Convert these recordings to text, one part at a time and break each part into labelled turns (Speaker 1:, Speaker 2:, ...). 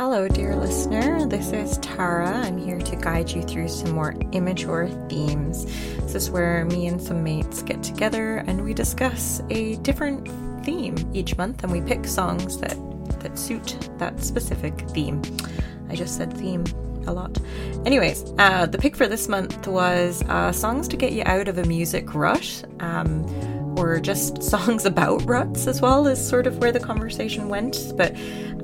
Speaker 1: Hello, dear listener. This is Tara. I'm here to guide you through some more immature themes. This is where me and some mates get together and we discuss a different theme each month and we pick songs that, that suit that specific theme. I just said theme a lot. Anyways, uh, the pick for this month was uh, songs to get you out of a music rut. Um, or just songs about ruts as well is sort of where the conversation went. But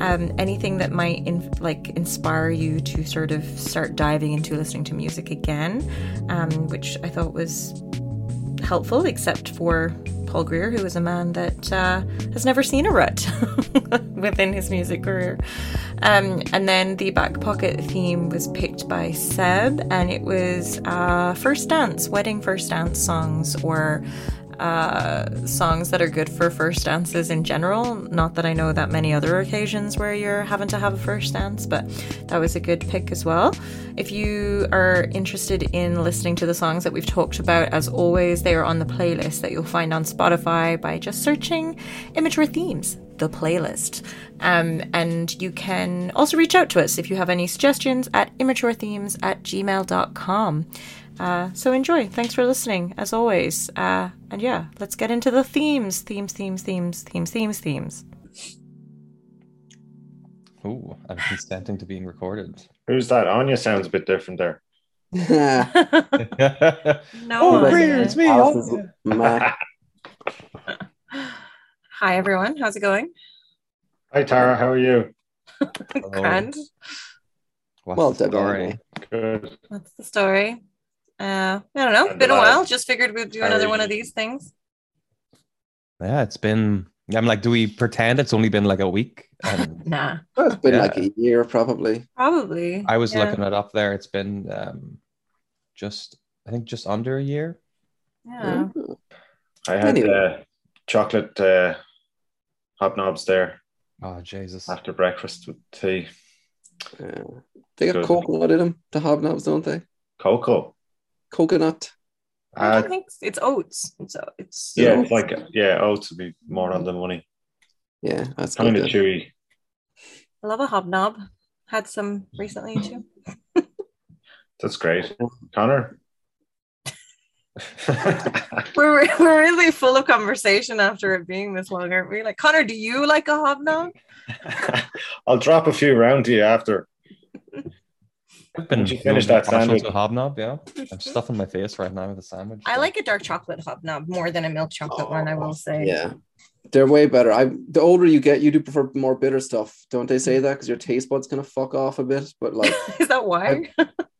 Speaker 1: um, anything that might in, like inspire you to sort of start diving into listening to music again um, which i thought was helpful except for paul greer who is a man that uh, has never seen a rut within his music career. Um, and then the back pocket theme was picked by seb and it was uh, first dance wedding first dance songs or uh, songs that are good for first dances in general. Not that I know that many other occasions where you're having to have a first dance, but that was a good pick as well. If you are interested in listening to the songs that we've talked about, as always, they are on the playlist that you'll find on Spotify by just searching Immature Themes the playlist. Um, and you can also reach out to us if you have any suggestions at immaturethemes at gmail.com. Uh, so enjoy. Thanks for listening, as always. Uh, and yeah, let's get into the themes. Themes, themes, themes, themes, themes, themes.
Speaker 2: Oh, I'm consenting to being recorded.
Speaker 3: Who's that? Anya sounds a bit different there.
Speaker 1: no,
Speaker 2: oh, Greer, it's me.
Speaker 1: Hi, everyone. How's it going?
Speaker 3: Hi, Tara. How are you?
Speaker 1: Grand.
Speaker 2: What's
Speaker 4: Well
Speaker 2: the
Speaker 4: done,
Speaker 2: story?
Speaker 3: Good.
Speaker 1: What's the story? Uh, I don't know.
Speaker 3: And
Speaker 1: Been a while. Just figured we'd do another one of these things.
Speaker 2: Yeah, it's been. I'm like, do we pretend it's only been like a week? And
Speaker 1: Nah,
Speaker 4: Well, it's been
Speaker 2: Yeah.
Speaker 4: like a year probably.
Speaker 1: probably.
Speaker 2: I was
Speaker 1: Yeah.
Speaker 2: looking it up there. It's been um, just, I think, just under a year.
Speaker 1: Yeah.
Speaker 3: I had
Speaker 4: Anyway.
Speaker 3: uh, chocolate uh, hobnobs there
Speaker 2: Oh Jesus!
Speaker 3: after breakfast with tea.
Speaker 4: Yeah. They got
Speaker 3: Good.
Speaker 4: coconut in them, the hobnobs, don't they?
Speaker 3: Cocoa.
Speaker 4: Coconut.
Speaker 1: I
Speaker 3: Uh,
Speaker 1: don't think it's, it's oats. It's uh, it's
Speaker 3: yeah,
Speaker 4: Yeah.
Speaker 3: it's like yeah, oats would be more on the money.
Speaker 4: Yeah, that's
Speaker 3: Kind
Speaker 4: good.
Speaker 3: of
Speaker 4: then.
Speaker 3: chewy.
Speaker 1: I love a hobnob. Had some recently too.
Speaker 3: That's great. Connor.
Speaker 1: We're we're really full of conversation after it being this long, aren't we? Like Connor, do you like a hobnob?
Speaker 3: I'll drop a few round to you after.
Speaker 2: I've been
Speaker 3: Did you finish
Speaker 2: really
Speaker 3: that
Speaker 2: partial
Speaker 3: sandwich?
Speaker 2: to hobnob. Yeah, I'm stuffing my face right now with a sandwich.
Speaker 1: I
Speaker 2: so-
Speaker 1: like a dark chocolate hobnob more than a milk chocolate one. I will oh, say.
Speaker 4: Yeah. They're way better. I the older you get, you do prefer more bitter stuff. Don't they say mm-hmm. that? Because your taste buds kind of fuck off a bit. But like
Speaker 1: Is that why?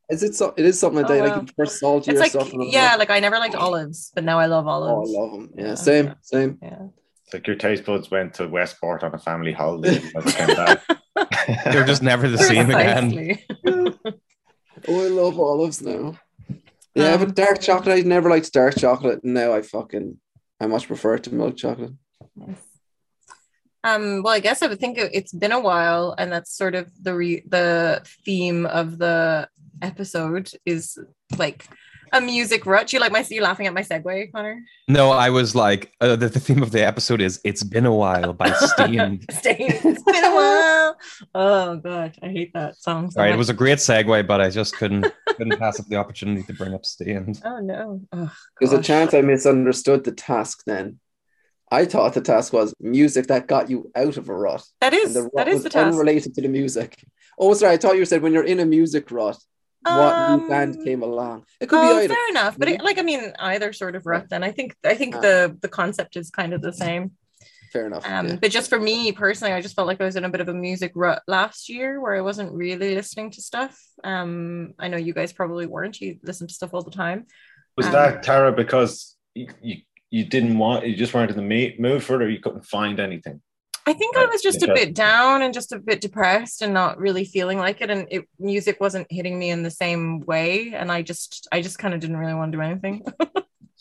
Speaker 4: is it so it is something oh, like
Speaker 1: Oh,
Speaker 4: that.
Speaker 1: wow.
Speaker 4: Like you prefer saltier
Speaker 1: It's like
Speaker 4: stuff.
Speaker 1: yeah,
Speaker 4: that.
Speaker 1: like I never liked olives, but now I love
Speaker 4: oh,
Speaker 1: olives. Oh, olives.
Speaker 4: I love them. Yeah,
Speaker 1: Yeah.
Speaker 4: same, same.
Speaker 1: Yeah.
Speaker 3: It's like your taste buds went to Westport on a family holiday. because came back.
Speaker 2: They're just never the same again.
Speaker 4: Oh, I love olives now. Yeah,
Speaker 1: Um,
Speaker 4: but dark chocolate, I never liked dark chocolate. Now I fucking I much prefer it to milk chocolate.
Speaker 1: Um, well, I guess I would think it- it's been a while, and that's sort of the re- the theme of the episode is like a music rut. You like my you laughing at my segue, Connor?
Speaker 2: No, I was like, uh, the, the theme of the episode is "It's Been a While" by Steam.
Speaker 1: Stay. It's been a while. Oh god, I hate that song. So
Speaker 2: All right, it was a great segue, but I just couldn't couldn't pass up the opportunity to bring up Staind.
Speaker 1: Oh no. Oh,
Speaker 4: There's a chance I misunderstood the task then. I thought the task was music that got you out of a rut.
Speaker 1: That is
Speaker 4: the rut
Speaker 1: that is
Speaker 4: was
Speaker 1: the task.
Speaker 4: unrelated to the music. Oh, sorry, I thought you said when you're in a music rut, what
Speaker 1: Um,
Speaker 4: new band came along. It could
Speaker 1: Oh,
Speaker 4: be either.
Speaker 1: fair enough. But it, like, I mean, either sort of rut. Then I think I think
Speaker 4: Ah.
Speaker 1: the the concept is kind of the same.
Speaker 4: Fair enough.
Speaker 1: Um,
Speaker 4: yeah.
Speaker 1: But just for me personally, I just felt like I was in a bit of a music rut last year where I wasn't really listening to stuff. Um, I know you guys probably weren't. You listen to stuff all the time.
Speaker 3: Was
Speaker 1: Um,
Speaker 3: that Tara because you, you you didn't want you just weren't in the me- mood for it or you couldn't find anything?
Speaker 1: I think I
Speaker 3: Right,
Speaker 1: was just a bit down and just a bit depressed and not really feeling like it. And it, music wasn't hitting me in the same way. And I just, I just kind of didn't really want to do anything.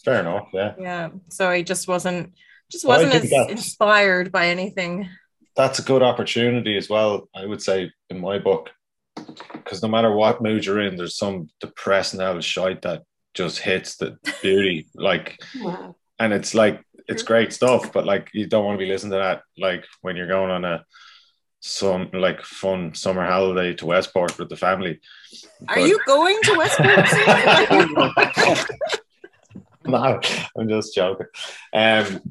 Speaker 3: Fair enough, yeah.
Speaker 1: yeah. So I just wasn't, just wasn't
Speaker 3: think
Speaker 1: as inspired by anything.
Speaker 3: That's a good opportunity as well, I would say, in my book. Because no matter what mood you're in, there's some depressing out shite that just hits the beauty. like and it's like it's great stuff, but like you don't want to be listening to that like when you're going on a some like fun summer holiday to Westport with the family.
Speaker 1: Are
Speaker 3: But-
Speaker 1: you going to Westport?
Speaker 3: no, I'm just joking. Um,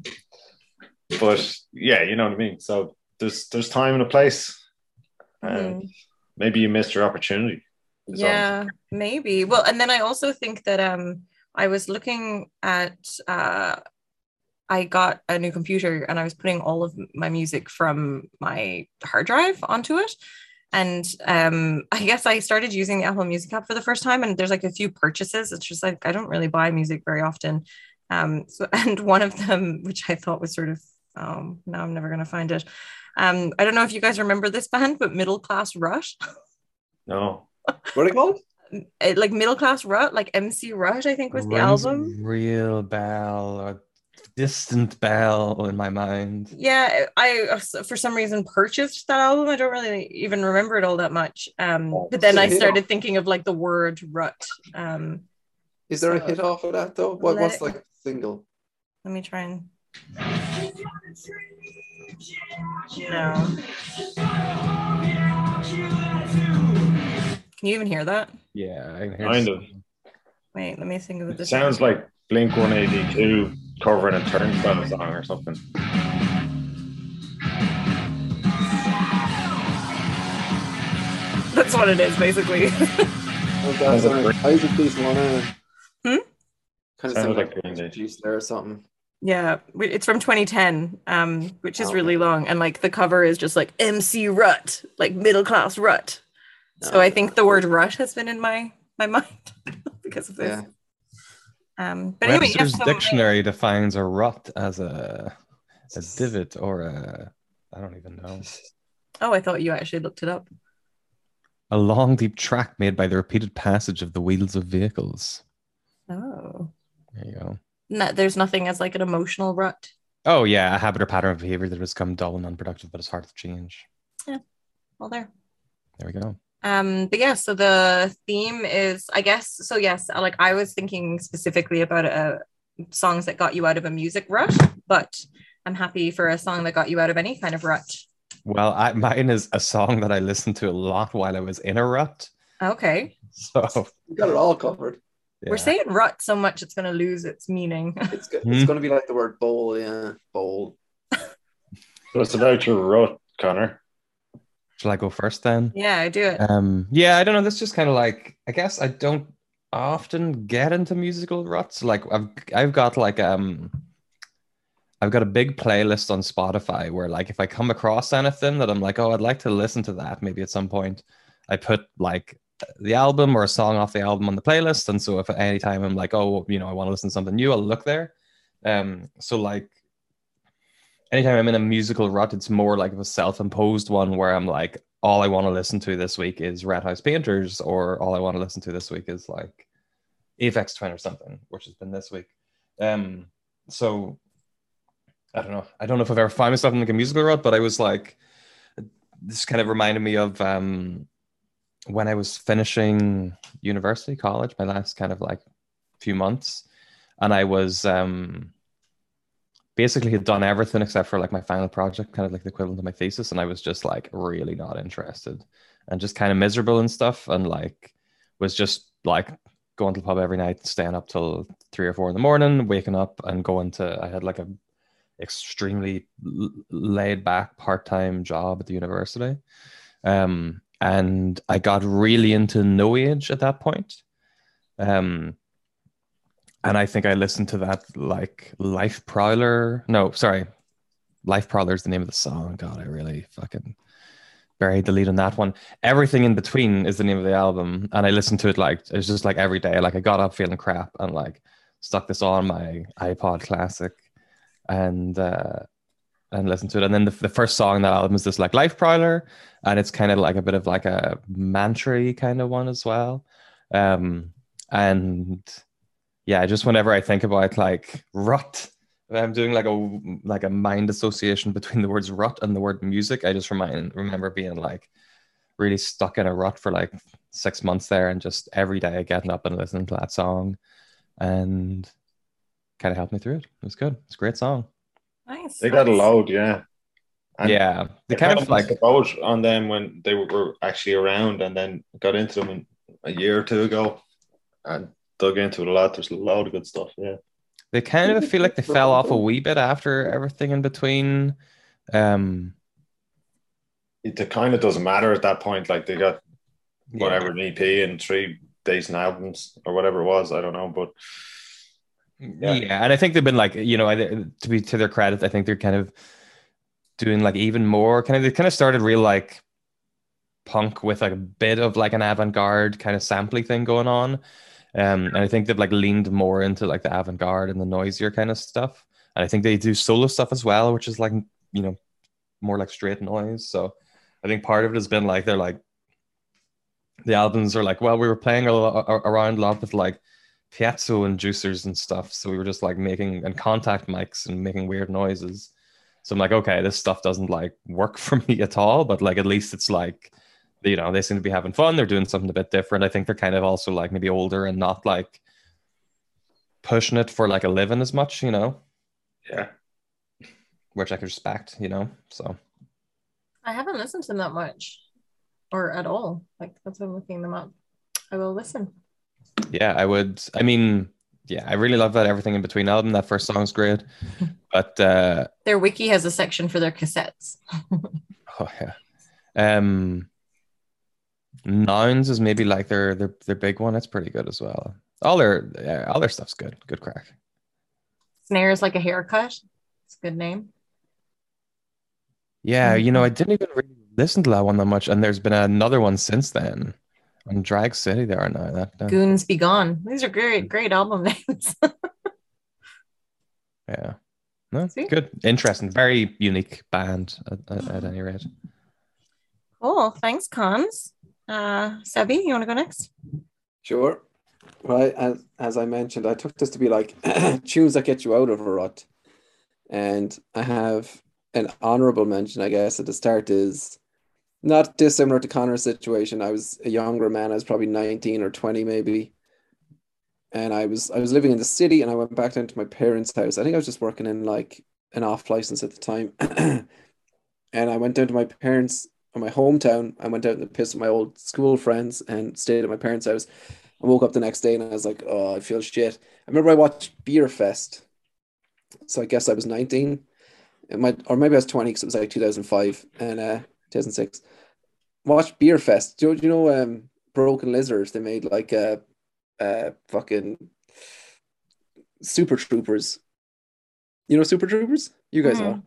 Speaker 3: but yeah, you know what I mean. So there's there's time and a place. And
Speaker 1: Mhm.
Speaker 3: maybe you missed your opportunity.
Speaker 1: yeah maybe well and then i also think that um i was looking at uh i got a new computer and i was putting all of my music from my hard drive onto it. And um i guess i started using the apple music app for the first time and there's like a few purchases. It's just like i don't really buy music very often. Um so and one of them which i thought was sort of um now i'm never going to find it. Um i don't know if you guys remember this band but Middle Class Rut
Speaker 3: No.
Speaker 4: What are they called?
Speaker 1: like middle class rut like MC Rut i think was the
Speaker 2: Rings
Speaker 1: album.
Speaker 2: Real bell or distant bell in my mind.
Speaker 1: yeah i uh, for some reason purchased that album i don't really even remember it all that much um
Speaker 3: Oh,
Speaker 1: but then i
Speaker 4: it's a hit
Speaker 1: started
Speaker 4: off.
Speaker 1: thinking of like the word rut um
Speaker 4: Is there a hit off of that though? What,
Speaker 1: Let
Speaker 4: what's
Speaker 1: it-
Speaker 4: like the single?
Speaker 1: let me try and no can you even hear that
Speaker 2: Yeah, I can hear
Speaker 3: Kind
Speaker 2: some-
Speaker 3: of.
Speaker 1: wait let me think of
Speaker 3: It
Speaker 1: this
Speaker 3: sounds like Blink 182 covering a turnstile song or something.
Speaker 1: that's what it is basically
Speaker 4: Oh,
Speaker 3: Sounds
Speaker 4: that's
Speaker 3: like
Speaker 4: right. I usually piece one out.
Speaker 1: Hmm?
Speaker 4: Kind of
Speaker 3: Sounds
Speaker 4: sounds
Speaker 3: like
Speaker 4: like
Speaker 3: Green Day.
Speaker 4: juice there or something.
Speaker 1: Yeah, it's from 2010, um, which is
Speaker 4: Okay.
Speaker 1: really long, and like the cover is just like MC Rut, like middle class rut. So
Speaker 4: Oh,
Speaker 1: I think the word rut has been in my my mind because of this.
Speaker 4: Yeah.
Speaker 1: Um, but
Speaker 2: Webster's
Speaker 1: yes, so my-
Speaker 2: dictionary defines a rut as a a divot or a I don't even know.
Speaker 1: oh, I thought you actually looked it up.
Speaker 2: A long deep track made by the repeated passage of the wheels of vehicles.
Speaker 1: Oh,
Speaker 2: There you go.
Speaker 1: no, there's nothing as like an emotional rut.
Speaker 2: Oh yeah, a habit or pattern of behavior that has become dull and unproductive, but it's hard to change. Yeah.
Speaker 1: Well, there.
Speaker 2: There we go.
Speaker 1: Um, but yeah, so the theme is, I guess, so yes, like I was thinking specifically about uh, songs that got you out of a music rut, but I'm happy for a song that got you out of any kind of rut.
Speaker 2: Well, I, mine is a song that I listened to a lot while I was in a rut.
Speaker 1: Okay.
Speaker 2: So
Speaker 4: You got it all covered.
Speaker 1: We're saying rut so much it's going to lose its meaning.
Speaker 4: It's go-
Speaker 2: Hmm.
Speaker 4: it's going to be like the word bowl, yeah, bowl.
Speaker 3: So it's about your rut, Connor.
Speaker 2: Shall I go first then?
Speaker 1: yeah, I do it.
Speaker 2: Um, yeah, I don't know. That's just kind of like I guess I don't often get into musical ruts. Like I've I've got like um I've got a big playlist on Spotify where like if I come across anything that I'm like, oh, I'd like to listen to that maybe at some point, I put like the album or a song off the album on the playlist. And so if at any time I'm like, oh, you know, I want to listen to something new, I'll look there. Um, so like anytime I'm in a musical rut, it's more like a self-imposed one where I'm like, all I want to listen to this week is Red House Painters, or all I want to listen to this week is like Aphex Twin or something, which has been this week. Um, so I don't know. I don't know if I've ever found myself in like a musical rut, but I was like, this kind of reminded me of um, when I was finishing university, college, my last kind of like few months, and I was um, basically had done everything except for like my final project, kind of like the equivalent of my thesis, and I was just like really not interested and just kind of miserable and stuff, and like was just like going to the pub every night, staying up till three or four in the morning, waking up and going to. I had like a extremely laid back part time job at the university, um, and I got really into No Age at that point. Um, and I think I listened to that like Life Prowler. No, sorry, Life Prowler is the name of the song. God, I really fucking buried the lead on that one. Everything in between is the name of the album, and I listened to it like it's just like every day. Like I got up feeling crap and like stuck this on my iPod Classic, and uh, and listened to it. And then the, the first song on that album is this like Life Prowler, and it's kind of like a bit of like a mantra kind of one as well. Um, and yeah, just whenever I think about like rut, I'm doing like a like a mind association between the words rut and the word music. I just remind remember being like really stuck in a rut for like six months there, and just every day getting up and listening to that song, and kind of helped me through it. It was good. It's a great song.
Speaker 1: Nice.
Speaker 3: They got a load, yeah. And
Speaker 2: yeah, they kind of like
Speaker 3: missed the boat on them when they were, were actually around, and then got into them a year or two ago, and dug into it a lot. There's a lot of good stuff. Yeah,
Speaker 2: they kind of feel like they fell off a wee bit after everything in between. Um,
Speaker 3: it, it kind of doesn't matter at that point. Like they got
Speaker 2: yeah.
Speaker 3: whatever an EP and three decent albums or whatever it was. I don't know, but
Speaker 2: Yeah. and I think they've been like, you know, to be to their credit, I think they're kind of doing like even more kind of they kind of started real like punk with like a bit of like an avant-garde kind of sampling thing going on. Um, and I think they've like leaned more into like the avant-garde and the noisier kind of stuff. And I think they do solo stuff as well, which is like, you know, more like straight noise. So I think part of it has been like they're like the albums are like, well, we were playing a lot, around a lot with like piezo and juicers and stuff. So we were just like making and contact mics and making weird noises. So I'm like, okay, this stuff doesn't like work for me at all, but like at least it's like, you know, they seem to be having fun. They're doing something a bit different. I think they're kind of also like maybe older and not like pushing it for like a living as much, you know,
Speaker 3: yeah,
Speaker 2: which I can respect, you know. So
Speaker 1: I haven't listened to them that much or at all. Like that's why I'm looking them up. I will listen.
Speaker 2: yeah, I would. I mean, yeah, I really love that everything in between album. That first song's great, but uh,
Speaker 1: Their wiki has a section for their cassettes.
Speaker 2: oh yeah, um, nouns is maybe like their their their big one. It's pretty good as well. All their yeah, all their stuff's good. Good crack.
Speaker 1: Snares Like a Haircut. It's a good name.
Speaker 2: Yeah, mm-hmm. you know, I didn't even really listen to that one that much, and there's been another one since then. On Drag City, there are now. That, that
Speaker 1: Goons Be Gone. These are great, mm-hmm. great album names.
Speaker 2: yeah, no,
Speaker 1: See?
Speaker 2: good, interesting, very unique band at, at, at any rate.
Speaker 1: cool. Thanks, Cons. Uh Sebi, you want to go next?
Speaker 4: Sure. Right, as as I mentioned, I took this to be like tunes that get you out of a rut, and I have an honorable mention, I guess, at the start is not dissimilar to Connor's situation. I was a younger man; I was probably nineteen or twenty, maybe, and I was I was living in the city, and I went back down to my parents' house. I think I was just working in like an off license at the time, and I went down to my parents' or my hometown. I went out in the piss with my old school friends and stayed at my parents' house. I woke up the next day and I was like, oh, I feel shit. I remember I watched Beer Fest. So I guess I was 19. It might, or maybe I was 20 because it was like 2005 and uh, 2006. Watched Beer Fest. Do you, do you know um, Broken Lizards? They made like a uh, uh, fucking Super Troopers. You know Super Troopers? You guys
Speaker 1: Mhm.
Speaker 4: know.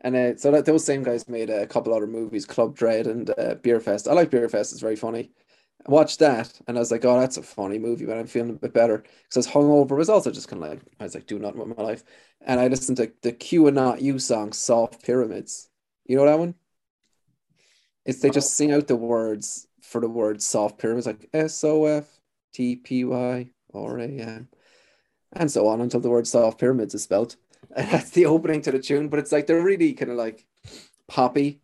Speaker 4: And uh, so that those same guys made a couple other movies, Club Dread and uh, Beer Fest. I like Beer Fest; it's very funny. I watched that and I was like, "Oh, that's a funny movie." But I'm feeling a bit better because I was hungover. Was also just kind of like I was like, "Do nothing with my life," and I listened to the Q and Not You song, "Soft Pyramids." You know that one? It's they just sing out the words for the word "soft pyramids," like S O F T P Y R A M, and so on until the word "soft pyramids" is spelled. That's the opening to the tune, but it's like they're really kind of like poppy,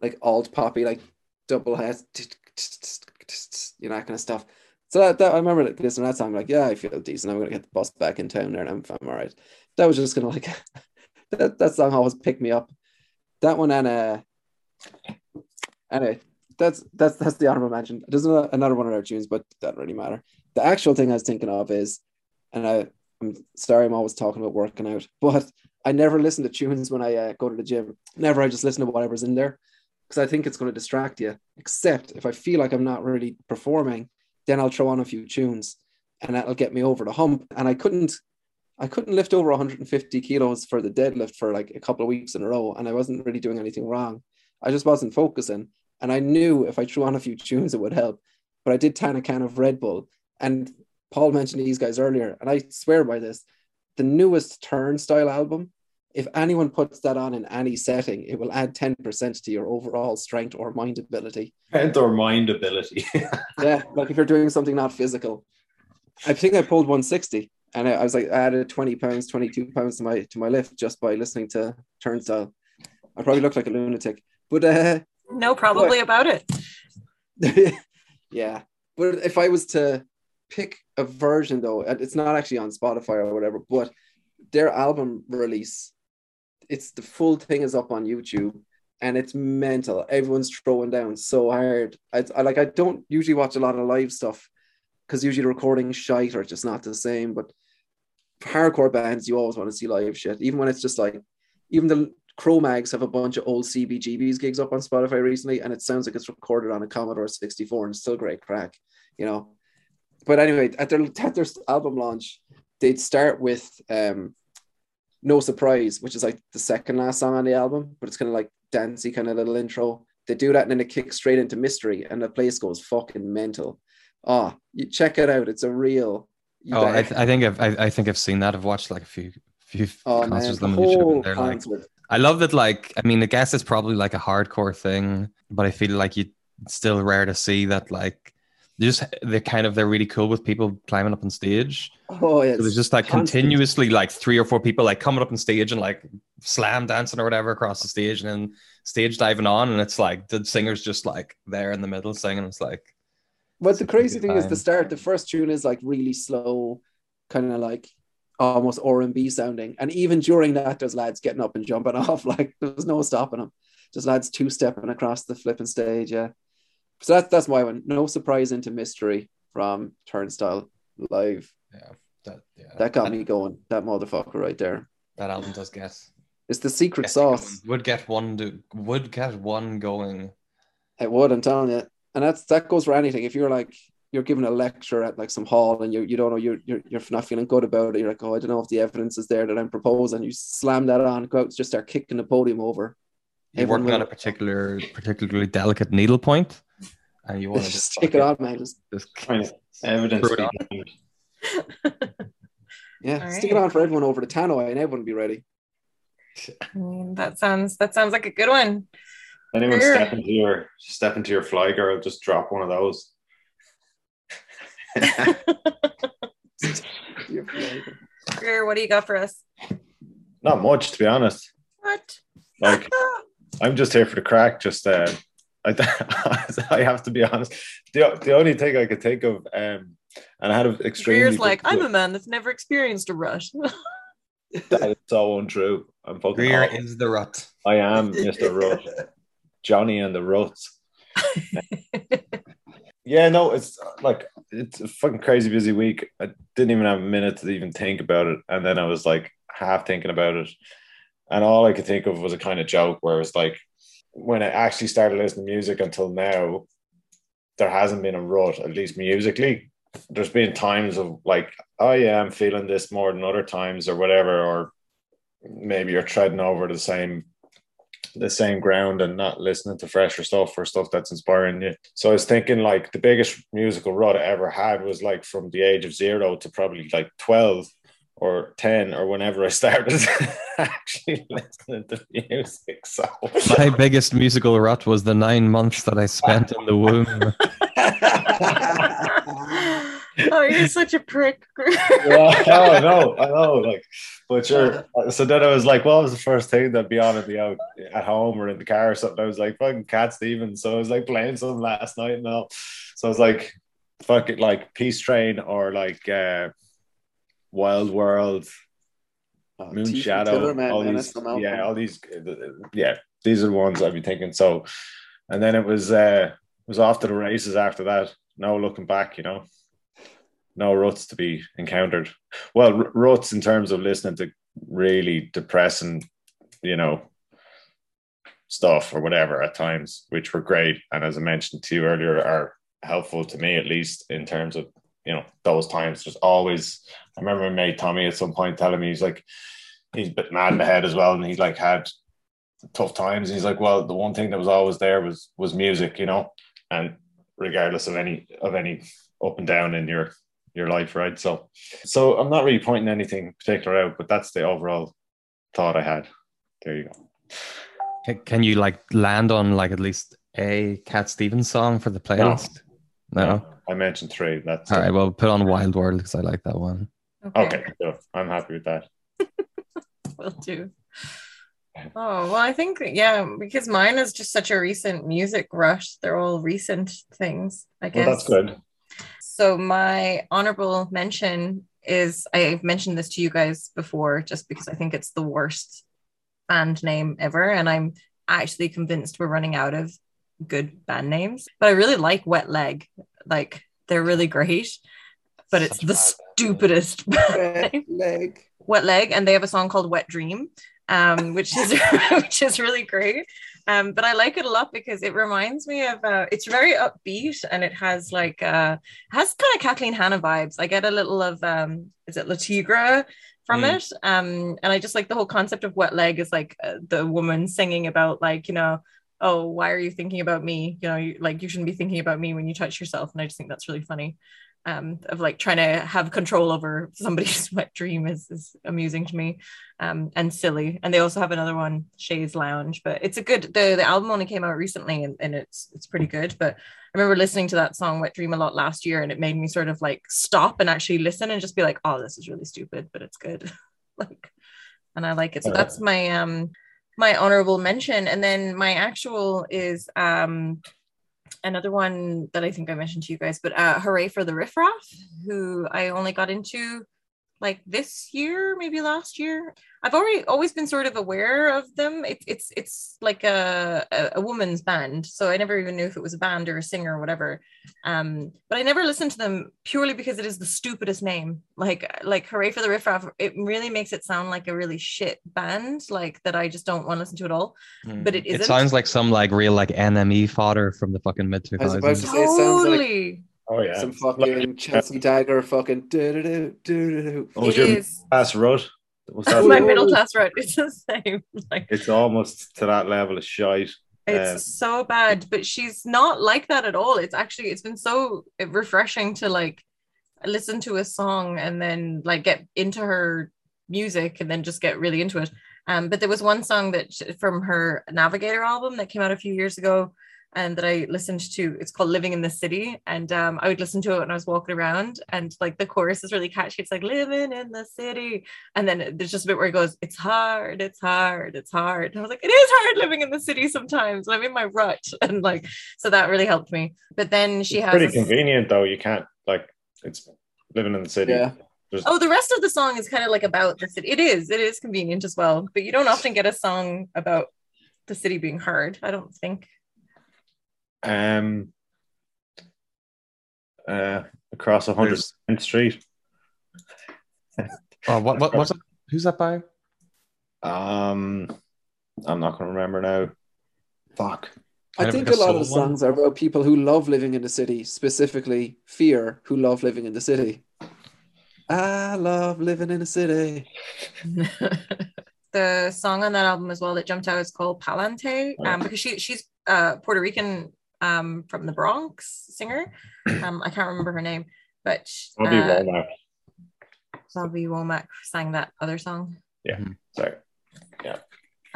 Speaker 4: like alt poppy, like double heads, you know, that kind of stuff. So that, that I remember listening to that song, like, yeah, I feel decent. I'm gonna get the bus back in town there, and I'm, I'm all right. That was just of like that. That song always picked me up. That one and uh, anyway, that's that's that's the honorable mention. There's another, another one of our tunes, but that really matter. The actual thing I was thinking of is, and I, I'm sorry, I'm always talking about working out, but I never listen to tunes when I uh, go to the gym. Never. I just listen to whatever's in there because I think it's going to distract you. Except if I feel like I'm not really performing, then I'll throw on a few tunes, and that'll get me over the hump. And I couldn't, I couldn't lift over 150 kilos for the deadlift for like a couple of weeks in a row, and I wasn't really doing anything wrong. I just wasn't focusing, and I knew if I threw on a few tunes, it would help. But I did tan a can of Red Bull, and Paul mentioned these guys earlier, and I swear by this: the newest Turnstile album. If anyone puts that on in any setting, it will add 10% to your overall strength or mind ability.
Speaker 3: and or mind ability.
Speaker 4: Yeah, like if you're doing something not physical. I think I pulled 160 and I, I was like I added 20 pounds, 22 pounds to my to my lift just by listening to Turnstile. I probably look like a lunatic. But uh
Speaker 1: No, probably about it.
Speaker 4: yeah. But if I was to pick a version though, and it's not actually on Spotify or whatever, but their album release it's the full thing is up on YouTube and it's mental. Everyone's throwing down so hard. I, I like I don't usually watch a lot of live stuff because usually the recording shite or just not the same. But hardcore bands, you always want to see live shit, even when it's just like even the Cro-Mags have a bunch of old CBGB's gigs up on Spotify recently, and it sounds like it's recorded on a Commodore 64 and still great crack, you know. But anyway, at their at their album launch, they'd start with um No Surprise, which is like the second last song on the album, but it's kind of like dancey kind of little intro. They do that and then it kicks straight into mystery, and the place goes fucking mental. Oh, you check it out. It's a real.
Speaker 2: Oh, I, th- I, think I've I, I, think I've seen that. I've watched like a few few
Speaker 4: oh, concerts man, the concert.
Speaker 2: Like, I love that. Like, I mean, I guess it's probably like a hardcore thing, but I feel like you still rare to see that. Like, just they're kind of they're really cool with people climbing up on stage.
Speaker 4: Oh yeah,
Speaker 2: so there's just like constant. continuously like three or four people like coming up on stage and like slam dancing or whatever across the stage, and then stage diving on, and it's like the singer's just like there in the middle singing. It's like.
Speaker 4: But the crazy thing time. is the start. The first tune is like really slow, kind of like almost R and B sounding. And even during that, there's lads getting up and jumping off. Like there's no stopping them. Just lads two stepping across the flipping stage. Yeah. So that's that's my one. No surprise into mystery from Turnstile live.
Speaker 2: Yeah. That yeah.
Speaker 4: That got me going. That motherfucker right there.
Speaker 2: That album does get.
Speaker 4: It's the secret sauce.
Speaker 2: Would get one to would get one going.
Speaker 4: It would, I'm telling you. And that's that goes for anything. If you're like you're giving a lecture at like some hall and you you don't know you're you're you're not feeling good about it. You're like, oh, I don't know if the evidence is there that I'm proposing. You slam that on, go out, just start kicking the podium over.
Speaker 2: You're working on a particular particularly delicate needle point, and you want to
Speaker 4: just stick it on, man. Just,
Speaker 3: just evidence.
Speaker 4: yeah, right. stick it on for everyone over the Tannoy, and everyone will be ready.
Speaker 1: I mean, that sounds that sounds like a good one.
Speaker 3: Anyone sure. step into your step into your fly girl, just drop one of those.
Speaker 1: Greer, what do you got for us?
Speaker 3: Not much, to be honest.
Speaker 1: What?
Speaker 3: Like, I'm just here for the crack. Just, uh, I, I have to be honest. The, the only thing I could think of, um, and I had an extremely.
Speaker 1: Greer's like, I'm a man that's never experienced a rush.
Speaker 3: that is so untrue. I'm fucking.
Speaker 2: Greer is the rut.
Speaker 3: I am Mr. Rut. Johnny and the Ruts. yeah, no, it's like it's a fucking crazy busy week. I didn't even have a minute to even think about it, and then I was like half thinking about it, and all I could think of was a kind of joke where it's like when I actually started listening to music until now, there hasn't been a rut, at least musically. There's been times of like, oh yeah, I'm feeling this more than other times or whatever, or maybe you're treading over the same the same ground and not listening to fresher stuff or stuff that's inspiring you. So I was thinking like the biggest musical rut I ever had was like from the age of zero to probably like 12 or 10 or whenever I started actually listening to music. So
Speaker 2: my biggest musical rut was the nine months that I spent in the womb.
Speaker 1: oh, you're such a prick.
Speaker 3: yeah, I know, I know. Like, but sure. So then I was like, what was the first thing that'd be on at the out at home or in the car or something? I was like, fucking Cat Stevens. So I was like playing some last night and all. So I was like, fuck it, like Peace Train or like uh, Wild World, oh, Moon Shadow, man, all these, yeah, all these, yeah, these are the ones I'd be thinking. So, and then it was uh, it was off to the races after that. No looking back, you know no ruts to be encountered. Well, ruts in terms of listening to really depressing, you know, stuff or whatever at times, which were great. And as I mentioned to you earlier, are helpful to me at least in terms of you know those times. There's always. I remember my mate Tommy at some point telling me he's like he's a bit mad in the head as well, and he's like had tough times. And he's like, well, the one thing that was always there was was music, you know, and regardless of any of any up and down in your your life, right? So, so I'm not really pointing anything particular out, but that's the overall thought I had. There you
Speaker 2: go. Can you like land on like at least a Cat Stevens song for the playlist? No, no?
Speaker 3: I mentioned three. That's
Speaker 2: all right. Well, put on Wild World because I like that one.
Speaker 3: Okay, okay I'm happy with that.
Speaker 1: Will do. Oh well, I think yeah, because mine is just such a recent music rush. They're all recent things, I guess.
Speaker 3: Well, that's good.
Speaker 1: So my honorable mention is I've mentioned this to you guys before just because I think it's the worst band name ever, and I'm actually convinced we're running out of good band names. But I really like Wet Leg. Like they're really great, but it's the stupidest
Speaker 4: Wet leg.
Speaker 1: Wet Leg, and they have a song called Wet Dream, um, which is which is really great. Um, but I like it a lot because it reminds me of uh, it's very upbeat and it has like uh has kind of Kathleen Hanna vibes. I get a little of um is it Le Tigre from
Speaker 3: Mm.
Speaker 1: it. Um, and I just like the whole concept of wet leg is like uh, the woman singing about like you know oh why are you thinking about me you know you, like you shouldn't be thinking about me when you touch yourself and I just think that's really funny. Um, of like trying to have control over somebody's wet dream is, is amusing to me um, and silly. And they also have another one, Chaise Longue, but it's a good. The, the album only came out recently, and, and it's it's pretty good. But I remember listening to that song "Wet Dream" a lot last year, and it made me sort of like stop and actually listen and just be like, "Oh, this is really stupid, but it's good." like, and I like it. So that's my um my honorable mention, and then my actual is um another one that I think I mentioned to you guys, but uh, Hurray for the Riff Raff, who I only got into like this year, maybe last year. I've already always been sort of aware of them. It's it's it's like a, a a woman's band, so I never even knew if it was a band or a singer or whatever. Um, but I never listened to them purely because it is the stupidest name. Like like Hurray for the Riff Raff. It really makes it sound like a really shit band, like that I just don't want to listen to at all. But it isn't.
Speaker 2: It sounds like some like real like NME fodder from the fucking mid two
Speaker 4: I was about to
Speaker 2: thousands.
Speaker 4: say, it sounds like
Speaker 1: totally.
Speaker 3: Oh yeah.
Speaker 4: some fucking Chelsea Dagger fucking do do do do do.
Speaker 3: Oh,
Speaker 1: It.
Speaker 3: Class Rut. Was that
Speaker 1: my middle class route. It's the same. Like
Speaker 3: it's almost to that level of shite.
Speaker 1: It's
Speaker 3: Um,
Speaker 1: so bad, but she's not like that at all. It's actually it's been so refreshing to like listen to a song and then like get into her music and then just get really into it. Um, but there was one song that sh- from her Navigator album that came out a few years ago and that I listened to. It's called Living in the City, and um, I would listen to it when I was walking around, and like the chorus is really catchy. It's like living in the city, and then there's just a bit where it goes, "It's hard, it's hard, it's hard." And I was like, "It is hard living in the city sometimes." I'm in my rut, and like so that really helped me. But then she
Speaker 3: it's
Speaker 1: has
Speaker 3: pretty
Speaker 1: a-
Speaker 3: convenient though. You can't like it's living in the city.
Speaker 4: Yeah.
Speaker 3: There's,
Speaker 1: Oh, the rest of the song is kind of like about the city. It is, it is convenient as well, but you don't often get a song about the city being hard. I don't think.
Speaker 3: Um, uh, across 100th Street.
Speaker 2: Oh, what what what's it? Who's that by?
Speaker 3: Um, I'm not going to remember now. Fuck.
Speaker 4: I
Speaker 2: Kind of
Speaker 4: think a
Speaker 2: a
Speaker 4: lot of the
Speaker 2: soul one.
Speaker 4: songs are about people who love living in the city, specifically fear who love living in the city. I love living in the city.
Speaker 1: the song on that album as well that jumped out is called Pa'lante, um, because she she's uh Puerto Rican um from the Bronx singer. Um, I can't remember her name, but
Speaker 3: Bobby
Speaker 1: uh,
Speaker 3: Womack.
Speaker 1: Bobby Womack sang that other song. Yeah.
Speaker 3: Sorry.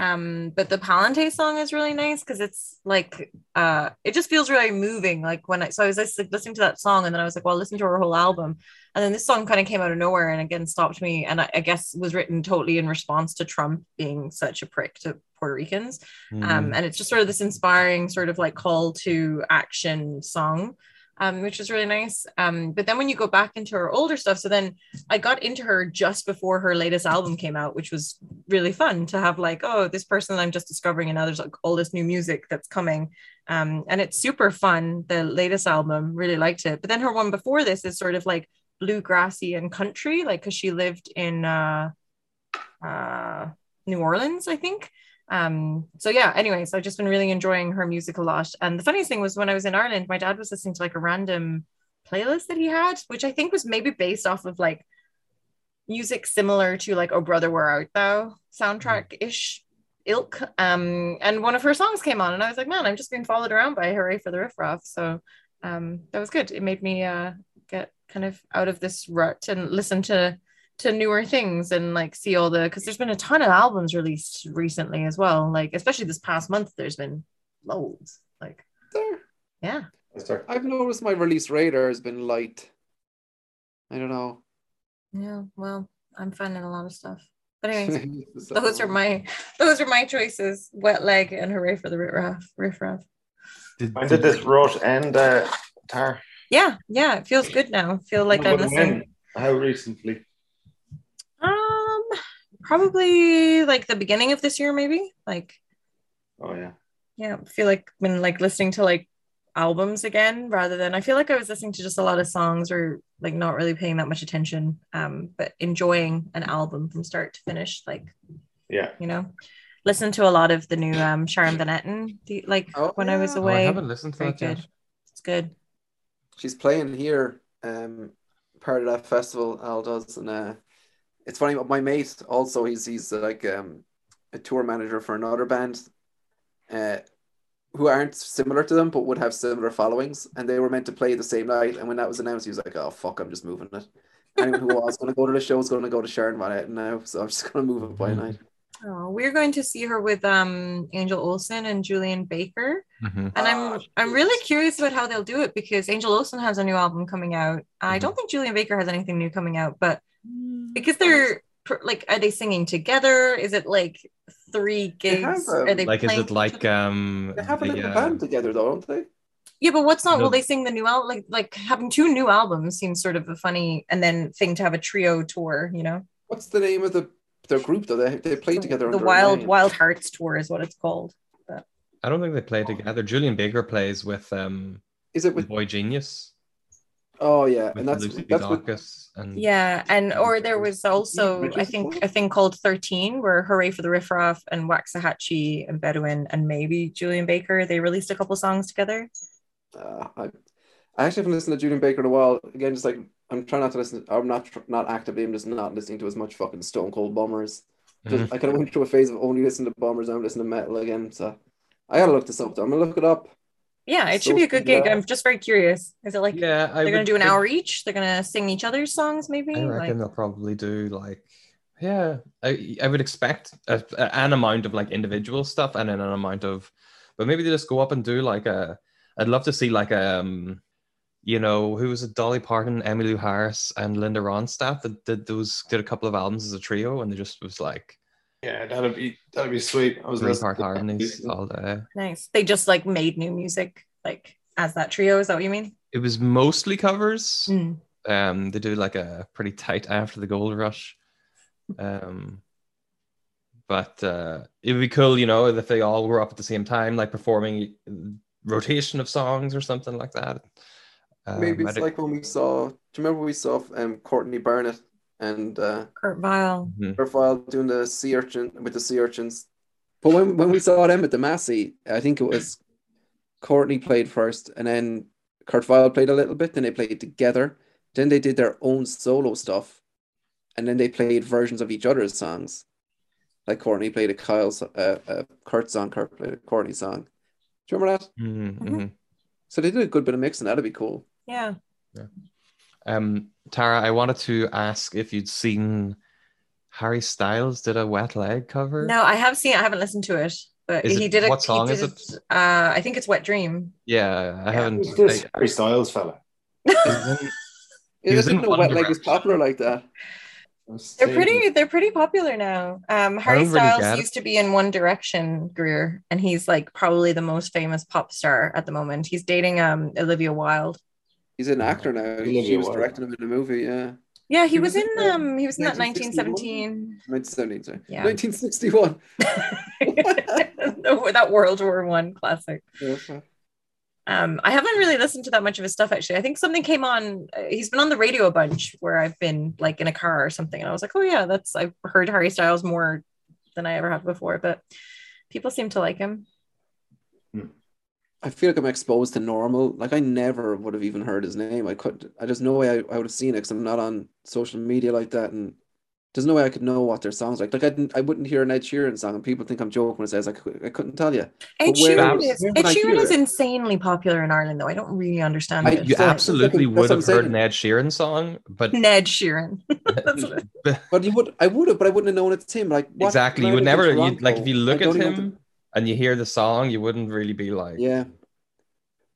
Speaker 1: Um, but the Pa'lante song is really nice because it's like uh it just feels really moving. Like when I so I was just, like, listening to that song and then I was like, well, listen to her whole album. And then this song kind of came out of nowhere and again stopped me. And I, I guess was written totally in response to Trump being such a prick to Puerto Ricans.
Speaker 2: Mm.
Speaker 1: Um, and it's just sort of this inspiring sort of like call to action song. Um, which was really nice. Um, but then when you go back into her older stuff, so then I got into her just before her latest album came out, which was really fun to have like, oh, this person I'm just discovering, and now there's like all this new music that's coming. Um, and it's super fun. The latest album, really liked it. But then her one before this is sort of like bluegrassy and country, like because she lived in uh, uh, New Orleans, I think. Um, so yeah, anyways, I've just been really enjoying her music a lot. And the funniest thing was when I was in Ireland, my dad was listening to like a random playlist that he had, which I think was maybe based off of like music similar to like Oh Brother Where Art Thou soundtrack-ish ilk. Um, and one of her songs came on and I was like, man, I'm just being followed around by Hurray for the Riff Raff. So um that was good. It made me uh get kind of out of this rut and listen to to newer things and like see all the because there's been a ton of albums released recently as well. Like especially this past month, there's been loads. Like
Speaker 4: There.
Speaker 1: yeah.
Speaker 3: Sorry.
Speaker 4: I've noticed my release radar has been light. I don't know.
Speaker 1: Yeah, well, I'm finding a lot of stuff. But anyways, those are my those are my choices. Wet leg and Hurray for the Riff Raff. Riff raff.
Speaker 2: Did,
Speaker 3: When did this rut end, uh, Tar?
Speaker 1: Yeah, yeah, it feels good now. I feel like I'm
Speaker 3: but
Speaker 1: listening.
Speaker 3: How recently?
Speaker 1: Probably like the beginning of this year, maybe. Like,
Speaker 3: Oh yeah.
Speaker 1: yeah, I feel like been like listening to like albums again rather than I feel like I was listening to just a lot of songs or like not really paying that much attention, um, but enjoying an album from start to finish. Like,
Speaker 3: Yeah.
Speaker 1: you know, listen to a lot of the new um Sharon Van Etten, the, like
Speaker 4: Oh,
Speaker 1: when I was
Speaker 4: yeah.
Speaker 2: Oh, I
Speaker 1: away.
Speaker 2: haven't listened to
Speaker 1: Very
Speaker 2: that yet.
Speaker 1: good. It's good.
Speaker 4: She's playing here, um, part of that festival. Al does, and uh, it's funny. But my mate also, he's he's like um, a tour manager for another band, uh, who aren't similar to them but would have similar followings, and they were meant to play the same night. And when that was announced, he was like, "Oh fuck, I'm just moving it." Anyone who was going to go to the show is going to go to Sharon Van Etten now, so I'm just going to move it by night.
Speaker 1: Oh, we're going to see her with um Angel Olsen and Julien Baker.
Speaker 2: Mhm.
Speaker 1: And I'm I'm really curious about how they'll do it because Angel Olsen has a new album coming out. I
Speaker 2: Mhm.
Speaker 1: don't think Julien Baker has anything new coming out, but because they're like, are they singing together? Is it like three gigs?
Speaker 4: have, um,
Speaker 1: are they
Speaker 2: Like, is it like um?
Speaker 4: They have a
Speaker 2: the,
Speaker 4: little
Speaker 2: uh,
Speaker 4: band together, though, don't they?
Speaker 1: yeah, but what's not?
Speaker 2: No.
Speaker 1: Will they sing the new album? Like like having two new albums seems sort of a funny and then thing to have a trio tour. You know,
Speaker 4: What's the name of the their group though? They they play together.
Speaker 1: The Wild. Wild Hearts tour is what it's called.
Speaker 2: I don't think they play together. Julien Baker plays with um
Speaker 4: Is it with?
Speaker 2: Boy Genius
Speaker 4: Oh yeah, and that's
Speaker 2: Lucy
Speaker 4: that's with
Speaker 2: Dacus and
Speaker 1: Yeah, and or there was also I think a thing called Thirteen, where Hurray for the Riff Raff and Waxahatchee and Bedouine and maybe Julien Baker they released a couple songs together.
Speaker 4: Uh, I, I actually haven't listened to Julien Baker in a while. Again, just like I'm trying not to listen. I'm not not actively. I'm just not listening to as much fucking Stone Cold Bombers. Just,
Speaker 2: Mhm.
Speaker 4: I kind of went through a phase of only listening to Bombers. Now I'm listening to metal again. So I gotta look this up. Though. I'm gonna look it up.
Speaker 1: Yeah, it
Speaker 4: So,
Speaker 1: should be a good gig.
Speaker 4: yeah.
Speaker 1: I'm just very curious. Is it like
Speaker 2: yeah,
Speaker 1: they're gonna do an
Speaker 2: think-
Speaker 1: hour each? They're gonna sing each other's songs, maybe?
Speaker 2: I reckon
Speaker 1: Like,
Speaker 2: they'll probably do like yeah. I I would expect a, a- an amount of like individual stuff and then an amount of, but maybe they just go up and do like a. I'd love to see like um, you know, who was it? Dolly Parton, Emmylou Harris, and Linda Ronstadt that did those did a couple of albums as a trio, and they just was like
Speaker 3: Yeah, that'd be that'd be sweet. I was
Speaker 2: three
Speaker 3: listening
Speaker 2: part
Speaker 3: to
Speaker 2: harmonies all day.
Speaker 1: nice. They just like made new music like as that trio. Is that what you mean?
Speaker 2: It was mostly covers.
Speaker 1: Mm.
Speaker 2: um they do like a pretty tight after the gold rush um but uh it would be cool you know if they all were up at the same time like performing rotation of songs or something like that um,
Speaker 4: Maybe it's like when we saw. Do you remember we saw um Courtney Barnett and uh
Speaker 1: Kurt Vile.
Speaker 2: Mhm.
Speaker 4: her file doing the sea urchin with the sea urchins. But when when we saw them at the Massey, I think it was Courtney played first, and then Kurt Vile played a little bit. Then they played together. Then they did their own solo stuff, and then they played versions of each other's songs. Like Courtney played a Kyle's uh, a Kurt song, Kurt played a Courtney song. Do you remember that?
Speaker 2: Mhm,
Speaker 1: Mhm.
Speaker 2: mhm.
Speaker 4: So they did a good bit of mixing. That'd be cool.
Speaker 1: Yeah. Yeah.
Speaker 2: Um tara i wanted to ask if you'd seen harry styles did a wet leg cover
Speaker 1: No, I have seen. I haven't listened to it, but
Speaker 2: Is
Speaker 1: he
Speaker 2: it-
Speaker 1: did a.
Speaker 2: what song is
Speaker 1: did
Speaker 2: it?
Speaker 1: Uh, I think it's Wet Dream.
Speaker 2: yeah i haven't
Speaker 3: Who's this
Speaker 2: I-
Speaker 3: Harry Styles fella?
Speaker 2: He was in- He
Speaker 4: Yeah, I
Speaker 2: was in
Speaker 4: didn't know
Speaker 2: One
Speaker 4: Wet Leg was popular like that.
Speaker 1: They're pretty. They're pretty popular now. Um, Harry
Speaker 2: don't really
Speaker 1: Styles used to be in One Direction, Greer, and he's like probably the most famous pop star at the moment. He's dating um Olivia Wilde.
Speaker 4: He's an actor now.
Speaker 3: He
Speaker 4: She was
Speaker 3: Wilde.
Speaker 4: directing him in a movie. Yeah,
Speaker 1: Yeah, he,
Speaker 4: He
Speaker 1: was,
Speaker 4: was
Speaker 1: in
Speaker 4: in,
Speaker 1: um he was in that
Speaker 4: 1961?
Speaker 1: 1917.
Speaker 4: 1970. Sorry.
Speaker 1: Yeah.
Speaker 4: 1961.
Speaker 1: that World War One classic.
Speaker 4: Yeah.
Speaker 1: Um, I haven't really listened to that much of his stuff actually. I think something came on. uh, He's been on the radio a bunch where I've been like in a car or something, and I was like, oh yeah, that's I've heard Harry Styles more than I ever have before, but people seem to like him.
Speaker 4: I feel like I'm exposed to normal. Like I never would have even heard his name. I couldn't. I just no way I, I would have seen it because I'm not on social media like that, and there's no way I could know what their songs like. Like I didn't. I wouldn't hear an Ed Sheeran song, and people think I'm joking when it says I, cou- I couldn't tell you.
Speaker 1: Ed
Speaker 4: But
Speaker 1: Sheeran is
Speaker 4: where
Speaker 1: Ed Sheeran is insanely popular in Ireland, though. I don't really understand
Speaker 4: I-
Speaker 1: it.
Speaker 2: you
Speaker 4: So-
Speaker 2: absolutely
Speaker 4: that's
Speaker 2: would
Speaker 4: what
Speaker 2: have heard
Speaker 4: saying.
Speaker 2: an ed sheeran song but
Speaker 1: Ned Sheeran. That's what it-
Speaker 4: But you would. I would have, but I wouldn't have known it's him. Like what
Speaker 2: exactly you would never you like if you look at
Speaker 4: don't
Speaker 2: him and you hear the song you wouldn't really be like
Speaker 4: Yeah.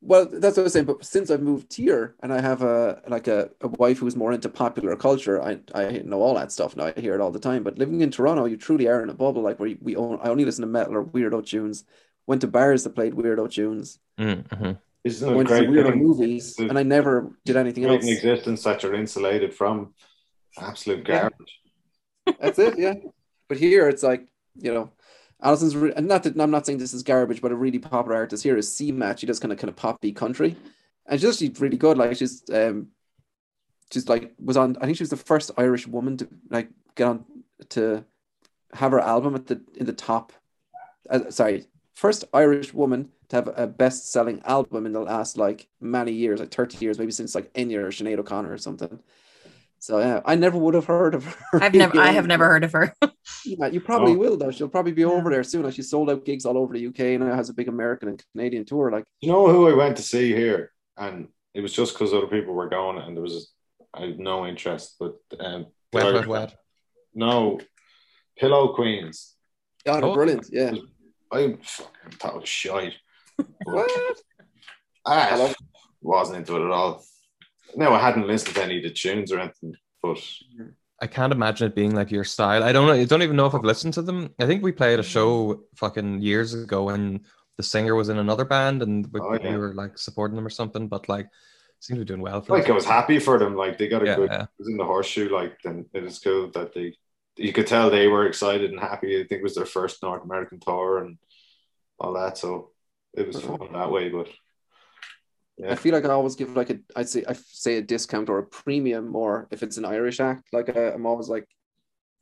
Speaker 4: Well, that's what I was saying. But since I've moved here and I have a like a, a wife who's more into popular culture, I I know all that stuff now. I hear it all the time. But living in Toronto, you truly are in a bubble. Like where we own, I only listen to metal or weirdo tunes. Went to bars that played weirdo tunes.
Speaker 2: Mm-hmm.
Speaker 3: Isn't it
Speaker 4: Went to
Speaker 3: great
Speaker 4: weirdo
Speaker 3: living-
Speaker 4: movies,
Speaker 3: the-
Speaker 4: and I never did anything
Speaker 3: great
Speaker 4: else.
Speaker 3: in existence that you're insulated from absolute
Speaker 4: Yeah.
Speaker 3: garbage?
Speaker 4: That's it. Yeah. But but here it's like you know, Alison's re- and not that I'm not saying this is garbage, but a really popular artist here is CMAT. She does kind of kind of poppy country, and she's actually really good. Like she's um, she's like was on. I think she was the first Irish woman to like get on to have her album at the in the top. Uh, sorry, first Irish woman to have a best selling album in the last like many years, like 30 years, maybe since like Enya or Sinead O'Connor or something. So yeah, I never would have heard of her.
Speaker 1: I've never, I have never heard of her.
Speaker 4: yeah, you probably oh. will though. She'll probably be over there soon. Like she's sold out gigs all over the UK and now has a big American and Canadian tour. Like
Speaker 3: you know who I went to see here, and it was just because other people were going, and there was I had no interest. But um,
Speaker 2: wet, wet, wet.
Speaker 3: No, Pillow Queens.
Speaker 4: Yeah, oh. brilliant. Yeah,
Speaker 3: I thought it was shite. what? I wasn't into it at all. No, I hadn't listened to any of the tunes or anything, but
Speaker 2: I can't imagine it being like your style. I don't know. I don't even know if I've listened to them. I think we played a mm. show fucking years ago when the singer was in another band and we, oh, yeah. we were like supporting them or something. But like, seems to be doing well.
Speaker 3: For like them. I was happy for them. Like they got a yeah, good. Yeah. was in the horseshoe. Like then it was cool that they. You could tell they were excited and happy. I think it was their first North American tour and all that. So it was mm-hmm. fun that way. But
Speaker 4: yeah. I feel like I always give like a I'd say I say a discount or a premium more if it's an Irish act. Like I, am always like,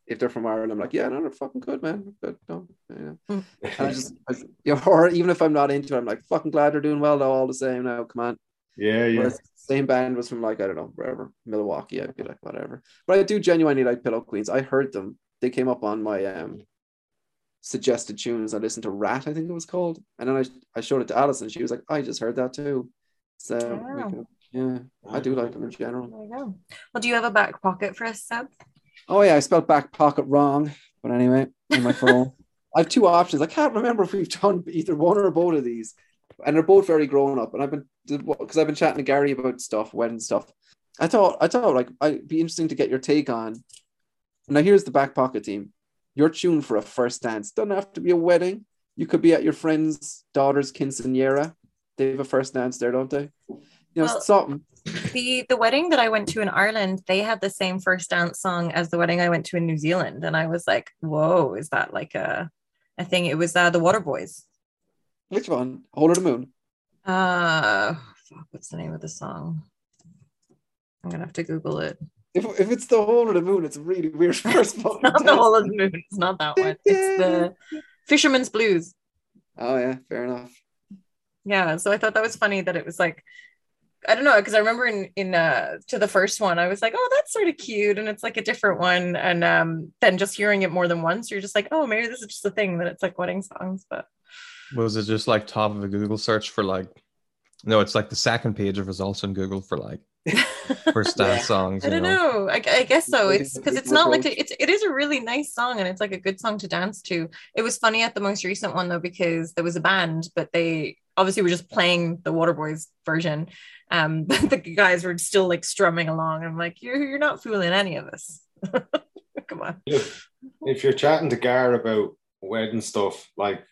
Speaker 4: if they're from Ireland, I'm like, yeah, no, they're fucking good, man. Good, no, yeah. Hmm. and I just, I, you know, or even if I'm not into it, I'm like, fucking glad they're doing well though. All the same, now, come on.
Speaker 3: Yeah, yeah. Whereas
Speaker 4: same band was from like I don't know wherever Milwaukee. I'd be like whatever. But I do genuinely like Pillow Queens. I heard them. They came up on my um suggested tunes. I listened to Rat, I think it was called, and then I I showed it to Alison. She was like, I just heard that too. So can, uh, yeah, I do like them in general.
Speaker 1: There you go. Well, do you have a back pocket for us, Seb?
Speaker 4: Oh yeah, I spelled back pocket wrong, but anyway, in my phone. I have two options. I can't remember if we've done either one or both of these, and they're both very grown up. And I've been because I've been chatting to Gary about stuff, wedding stuff. I thought I thought like I'd be interesting to get your take on. Now here's the back pocket team. You're tuned for a first dance doesn't have to be a wedding. You could be at your friend's daughter's quinceanera they have a first dance there, don't they? You know, well, something.
Speaker 1: The the wedding that I went to in Ireland, they had the same first dance song as the wedding I went to in New Zealand, and I was like, "Whoa, is that like a a thing?" It was uh, the Waterboys.
Speaker 4: Which one? Whole of the Moon.
Speaker 1: Uh, fuck, what's the name of the song? I'm gonna have to Google it.
Speaker 4: If, if it's the whole of the moon, it's a really weird first
Speaker 1: one. not the whole of the moon. It's not that one. It's the Fisherman's Blues.
Speaker 4: Oh yeah, fair enough
Speaker 1: yeah so i thought that was funny that it was like i don't know because i remember in in uh to the first one i was like oh that's sort of cute and it's like a different one and um then just hearing it more than once you're just like oh maybe this is just a thing that it's like wedding songs but
Speaker 2: was it just like top of a google search for like no it's like the second page of results on google for like first dance yeah. songs
Speaker 1: i don't know, know. I, I, guess so it's because it's not like a, it's it is a really nice song and it's like a good song to dance to it was funny at the most recent one though because there was a band but they obviously we're just playing the Waterboys version. Um, but the guys were still like strumming along. I'm like, you're you're not fooling any of us. Come on.
Speaker 3: If, if you're chatting to Gar about wedding stuff, like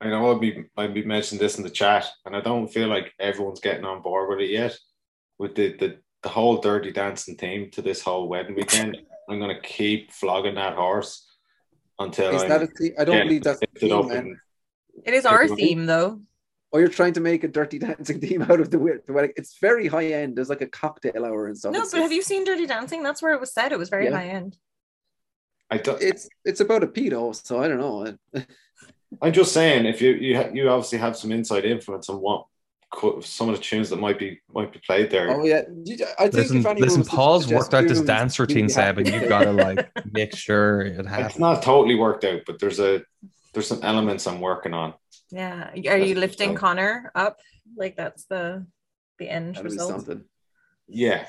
Speaker 3: I know I'll be I'll be mentioning this in the chat, and I don't feel like everyone's getting on board with it yet. With the the, the whole dirty dancing theme to this whole wedding weekend, I'm gonna keep flogging that horse until
Speaker 4: is I'm that a th- I don't believe that's theme,
Speaker 1: It is our theme though
Speaker 4: or you're trying to make a dirty dancing theme out of the, the wedding. It's very high end. There's like a cocktail hour and stuff.
Speaker 1: No,
Speaker 4: it's,
Speaker 1: but have you seen Dirty Dancing? That's where it was said. It was very yeah. high end.
Speaker 3: I don't.
Speaker 4: It's it's about a pedo, so I don't know.
Speaker 3: I'm just saying, if you you ha- you obviously have some inside influence on what some of the tunes that might be might be played there.
Speaker 4: Oh yeah, I think
Speaker 2: listen, listen Paul's worked out this dance routine, Seb, and you've got to like make sure it happens.
Speaker 3: It's not totally worked out, but there's a there's some elements I'm working on.
Speaker 1: Yeah. Are you lifting Connor up? Like that's the the end That'd result. Something.
Speaker 3: Yeah.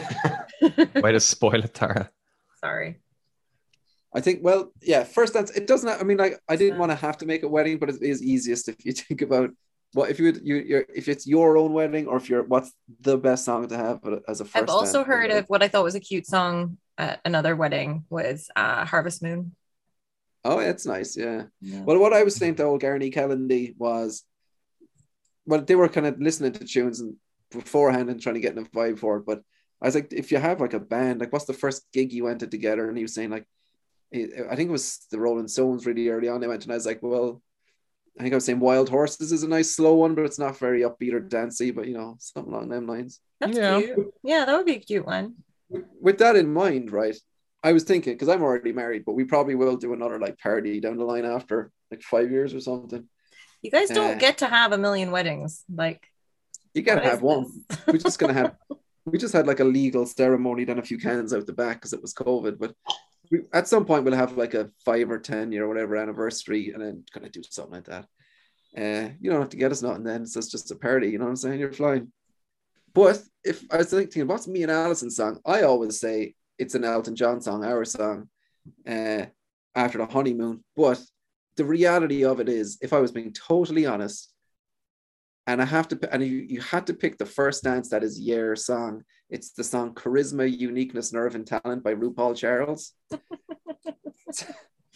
Speaker 2: Way to spoil it, Tara.
Speaker 1: Sorry.
Speaker 4: I think, well, yeah, first dance, it doesn't, I mean, like, I didn't want to have to make a wedding, but it is easiest if you think about what if you would, you, you're, if it's your own wedding or if you're, what's the best song to have as a first
Speaker 1: I've also heard of what I thought was a cute song at another wedding was uh, Harvest Moon.
Speaker 4: Oh, that's nice. Yeah. yeah. Well, what I was saying to old Garney Kellendy was, well, they were kind of listening to tunes and beforehand and trying to get in a vibe for it. But I was like, if you have like a band, like, what's the first gig you went to together? And he was saying like, I think it was the Rolling Stones really early on. They went and I was like, well, I think I was saying Wild Horses is a nice slow one, but it's not very upbeat or dancey, but you know, something along them lines.
Speaker 1: That's yeah. cute. Yeah, that would be a cute one.
Speaker 4: With that in mind, right? I was thinking because I'm already married, but we probably will do another like party down the line after like five years or something.
Speaker 1: You guys don't uh, get to have a million weddings, like
Speaker 4: you gotta have one. We're just gonna have. We just had like a legal ceremony, then a few cans out the back because it was COVID. But we, at some point, we'll have like a five or ten year or whatever anniversary, and then kind of do something like that. Uh, you don't have to get us nothing then. So it's just a party. You know what I'm saying? You're flying. But if I was thinking, what's me and Alison's song? I always say it's an Elton John song, our song, uh, after the honeymoon. But the reality of it is, if I was being totally honest, and I have to, and you, you had to pick the first dance that is your song. It's the song "Charisma, Uniqueness, Nerve, and Talent" by RuPaul Charles.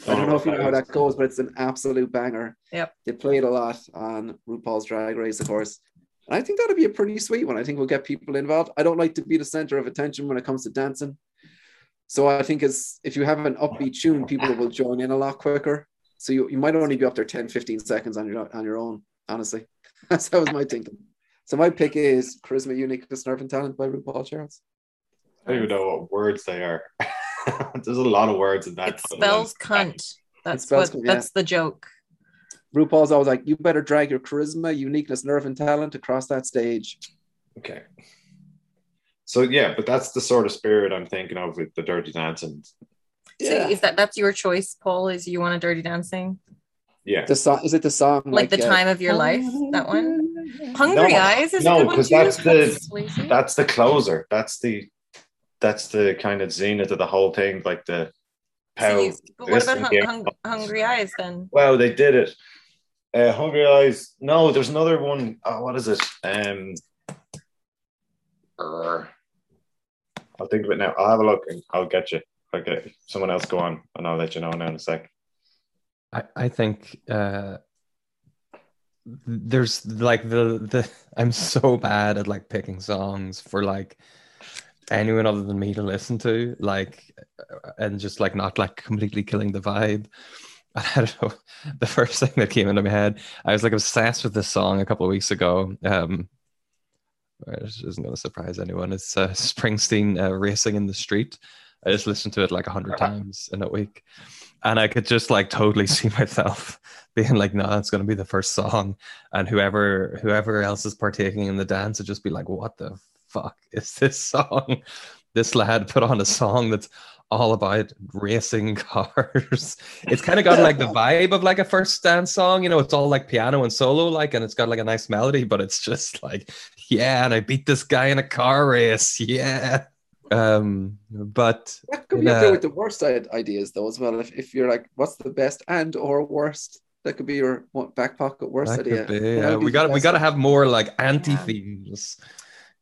Speaker 4: I don't know if you know how that goes, but it's an absolute banger.
Speaker 1: Yep.
Speaker 4: They play it a lot on RuPaul's Drag Race, of course. And I think that'd be a pretty sweet one. I think we'll get people involved. I don't like to be the center of attention when it comes to dancing. So I think as if you have an upbeat tune, people will join in a lot quicker. So you, you might only be up there 10, 15 seconds on your on your own, honestly. That's that was my thinking. So my pick is Charisma, Uniqueness, Nerve, and Talent by RuPaul Charles.
Speaker 3: I don't even know what words they are. There's a lot of words in that.
Speaker 1: It spells cunt. That's spells what. Cunt, yeah. That's the joke.
Speaker 4: RuPaul's always like, "You better drag your charisma, uniqueness, nerve, and talent across that stage."
Speaker 3: Okay. So yeah, but that's the sort of spirit I'm thinking of with the Dirty Dancing.
Speaker 1: Yeah. So is that that's your choice, Paul? Is you want a Dirty Dancing?
Speaker 3: Yeah.
Speaker 4: The song is it the song
Speaker 1: like, like the uh, time of your life? That one. Hungry
Speaker 3: no,
Speaker 1: Eyes is
Speaker 3: no, because that's the that's the closer. That's the that's the kind of zenith of the whole thing, like the.
Speaker 1: So you, but what about hung, hung, Hungry Eyes then?
Speaker 3: Well, they did it. Uh, Hungry Eyes. No, there's another one. Oh, what is it? Um, uh, I'll think of it now. I'll have a look and I'll get you. Okay, someone else go on, and I'll let you know now in a sec.
Speaker 2: I I think uh, there's like the the I'm so bad at like picking songs for like anyone other than me to listen to, like, and just like not like completely killing the vibe. I don't know. The first thing that came into my head, I was like obsessed with this song a couple of weeks ago. Um, it isn't going to surprise anyone. It's uh, Springsteen uh, "Racing in the Street." I just listened to it like a hundred times in a week, and I could just like totally see myself being like, "No, that's going to be the first song," and whoever whoever else is partaking in the dance would just be like, "What the fuck is this song? This lad put on a song that's all about racing cars. it's kind of got like the vibe of like a first dance song, you know, it's all like piano and solo, like, and it's got like a nice melody, but it's just like, yeah, and I beat this guy in a car race, yeah. Um, but
Speaker 4: that could be up with the worst ideas though as well. If, if you're like, what's the best and or worst? That could be your back pocket worst idea.
Speaker 2: Be, yeah. We got we got to have more like anti themes. Yeah.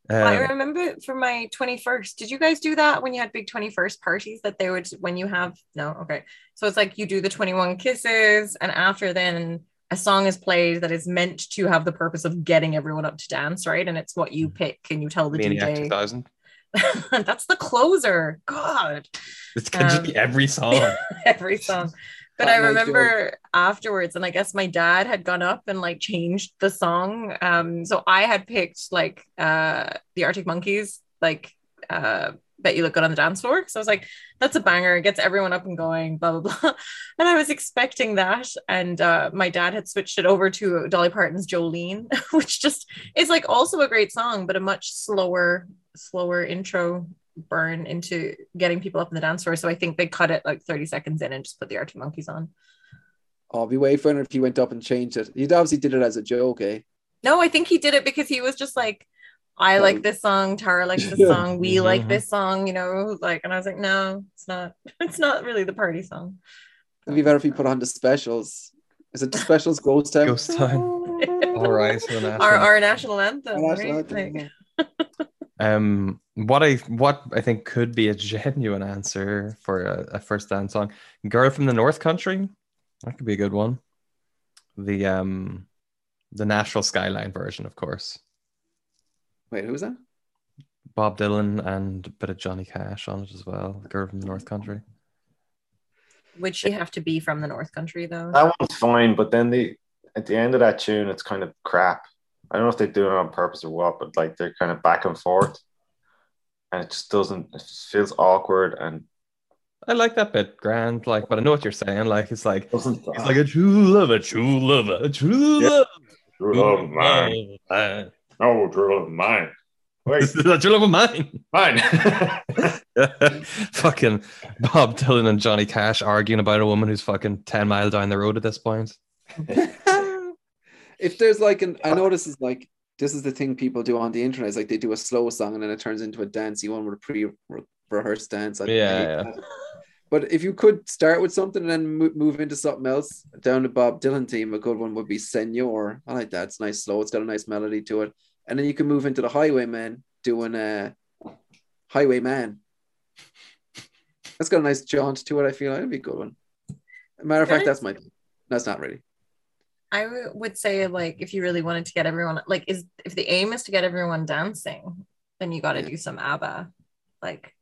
Speaker 1: Um, I remember for my 21st, did you guys do that when you had big 21st parties that they would, when you have, no, okay. So it's like you do the 21 kisses, and after then a song is played that is meant to have the purpose of getting everyone up to dance, right? And it's what you pick and you tell the Maniac DJ. 2000. That's the closer. God.
Speaker 2: It's going to um, be every song.
Speaker 1: every song. But I remember afterwards, and I guess my dad had gone up and like changed the song. Um, so I had picked like uh the Arctic Monkeys, like uh Bet You Look Good on the Dance Floor. So I was like, that's a banger, it gets everyone up and going, blah blah blah. And I was expecting that. And uh my dad had switched it over to Dolly Parton's Jolene, which just is like also a great song, but a much slower, slower intro burn into getting people up in the dance floor. So I think they cut it like 30 seconds in and just put the Arctic Monkeys on.
Speaker 4: Oh, I'll be way funny if he went up and changed it. He obviously did it as a joke, eh?
Speaker 1: No, I think he did it because he was just like, I like this song, Tara likes this song, we like mm-hmm. this song, you know, like, and I was like, no, it's not, it's not really the party song.
Speaker 4: It'd be better if he put on the specials. Is it the specials Ghost Town?
Speaker 2: Ghost Town. All right.
Speaker 1: So our, our national anthem. Our national right? anthem.
Speaker 2: Like... Um, what I what I think could be a genuine answer for a, a, first dance song, "Girl from the North Country," that could be a good one. The um, the Nashville Skyline version, of course.
Speaker 4: Wait, who was that?
Speaker 2: Bob Dylan and a bit of Johnny Cash on it as well. "Girl from the North Country."
Speaker 1: Would she have to be from the North Country though?
Speaker 3: That one's fine, but then the at the end of that tune, it's kind of crap. I don't know if they do it on purpose or what, but like they're kind of back and forth, and it just doesn't. It just feels awkward and
Speaker 2: I like that bit, Grant. Like, but I know what you're saying. Like, it's like it's like a true love, a true love, a true
Speaker 3: Yeah.
Speaker 2: love.
Speaker 3: true love of mine.
Speaker 2: mine.
Speaker 3: No, true love of mine. Wait,
Speaker 2: This is a true love of mine.
Speaker 3: mine.
Speaker 2: fucking Bob Dylan and Johnny Cash arguing about a woman who's fucking 10 mile down the road at this point.
Speaker 4: if there's like an, I know this is like this is the thing people do on the internet. Is like they do a slow song and then it turns into a dancey one with a pre-rehearsed dance. I hate
Speaker 2: Yeah, yeah.
Speaker 4: But if you could start with something and then move into something else, down the Bob Dylan theme, a good one would be Senor. I like that. It's nice, slow. It's got a nice melody to it. And then you can move into the Highwayman doing a uh, Highwayman. That's got a nice jaunt to it. I feel like it'd be a good one. Matter of fact, that's my. That's not really.
Speaker 1: I w- would say like if you really wanted to get everyone like is if the aim is to get everyone dancing, then you got to
Speaker 4: Yeah.
Speaker 1: do some ABBA. Like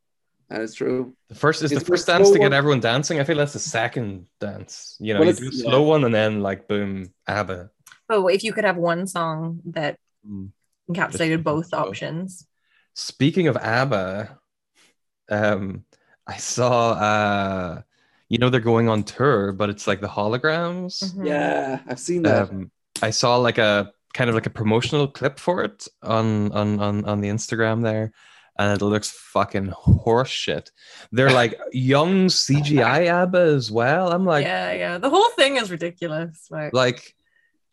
Speaker 4: That is true.
Speaker 2: The first is
Speaker 4: It's
Speaker 2: the
Speaker 4: the
Speaker 2: first dance to get
Speaker 4: one.
Speaker 2: everyone dancing. I feel that's the second dance. You know,
Speaker 4: Well,
Speaker 2: you do a
Speaker 4: yeah.
Speaker 2: slow one and then like boom, ABBA.
Speaker 1: oh, if you could have one song that
Speaker 2: Mm.
Speaker 1: encapsulated both
Speaker 2: both.
Speaker 1: options.
Speaker 2: Speaking of ABBA, um, I saw uh you know they're going on tour, but it's like the holograms.
Speaker 1: Mhm.
Speaker 4: Yeah, I've seen that.
Speaker 2: Um, I saw like a kind of like a promotional clip for it on on on on the Instagram there, and it looks fucking horseshit. They're like young CGI ABBA as well. I'm like,
Speaker 1: yeah, yeah. The whole thing is ridiculous. Like,
Speaker 2: like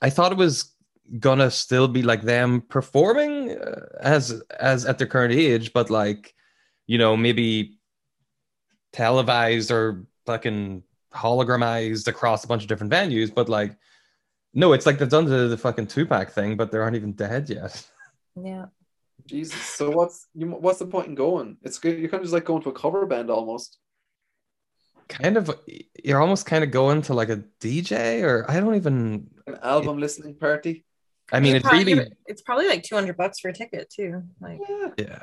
Speaker 2: I thought it was gonna still be like them performing uh, as as at their current age, but like you know maybe televised or fucking hologramized across a bunch of different venues, but like. No, it's like they've done the, the fucking Tupac thing, but they aren't even dead yet.
Speaker 1: yeah.
Speaker 4: Jesus. So what's you? What's the point in going? It's good. You're kind of just like going to a cover band almost.
Speaker 2: Kind of, you're almost kind of going to like a DJ, or I don't even.
Speaker 4: An album listening party.
Speaker 2: I mean,
Speaker 1: You
Speaker 2: it's
Speaker 1: probably-
Speaker 2: really,
Speaker 1: it's probably like 200 bucks for a ticket too. Like,
Speaker 4: Yeah.
Speaker 2: yeah.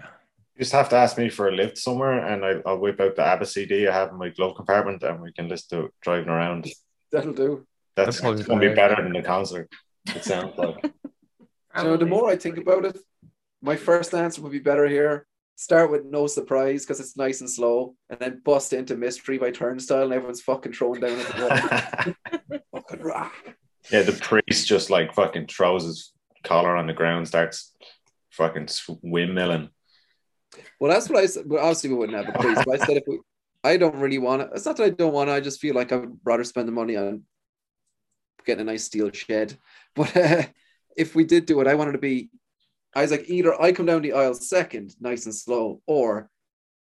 Speaker 3: You just have to ask me for a lift somewhere, and I, I'll whip out the ABBA CD I have in my glove compartment, and we can listen to it driving around.
Speaker 4: That'll do.
Speaker 3: That's
Speaker 2: That's
Speaker 3: going to be better than the concert. It sounds like.
Speaker 4: So the more I think about it, my first answer would be better here. Start with no surprise because it's nice and slow, and then bust into mystery by turnstile, and everyone's fucking throwing down at the wall. fucking rock.
Speaker 3: yeah, the priest just like fucking throws his collar on the ground, starts fucking windmilling.
Speaker 4: Well, that's what I said. But obviously, we wouldn't have a priest. But I said if we, I don't really want it. It's not that I don't want it. I just feel like I would rather spend the money on getting a nice steel shed. But uh, if we did do it, I wanted to be. I was like, either I come down the aisle second, nice and slow, or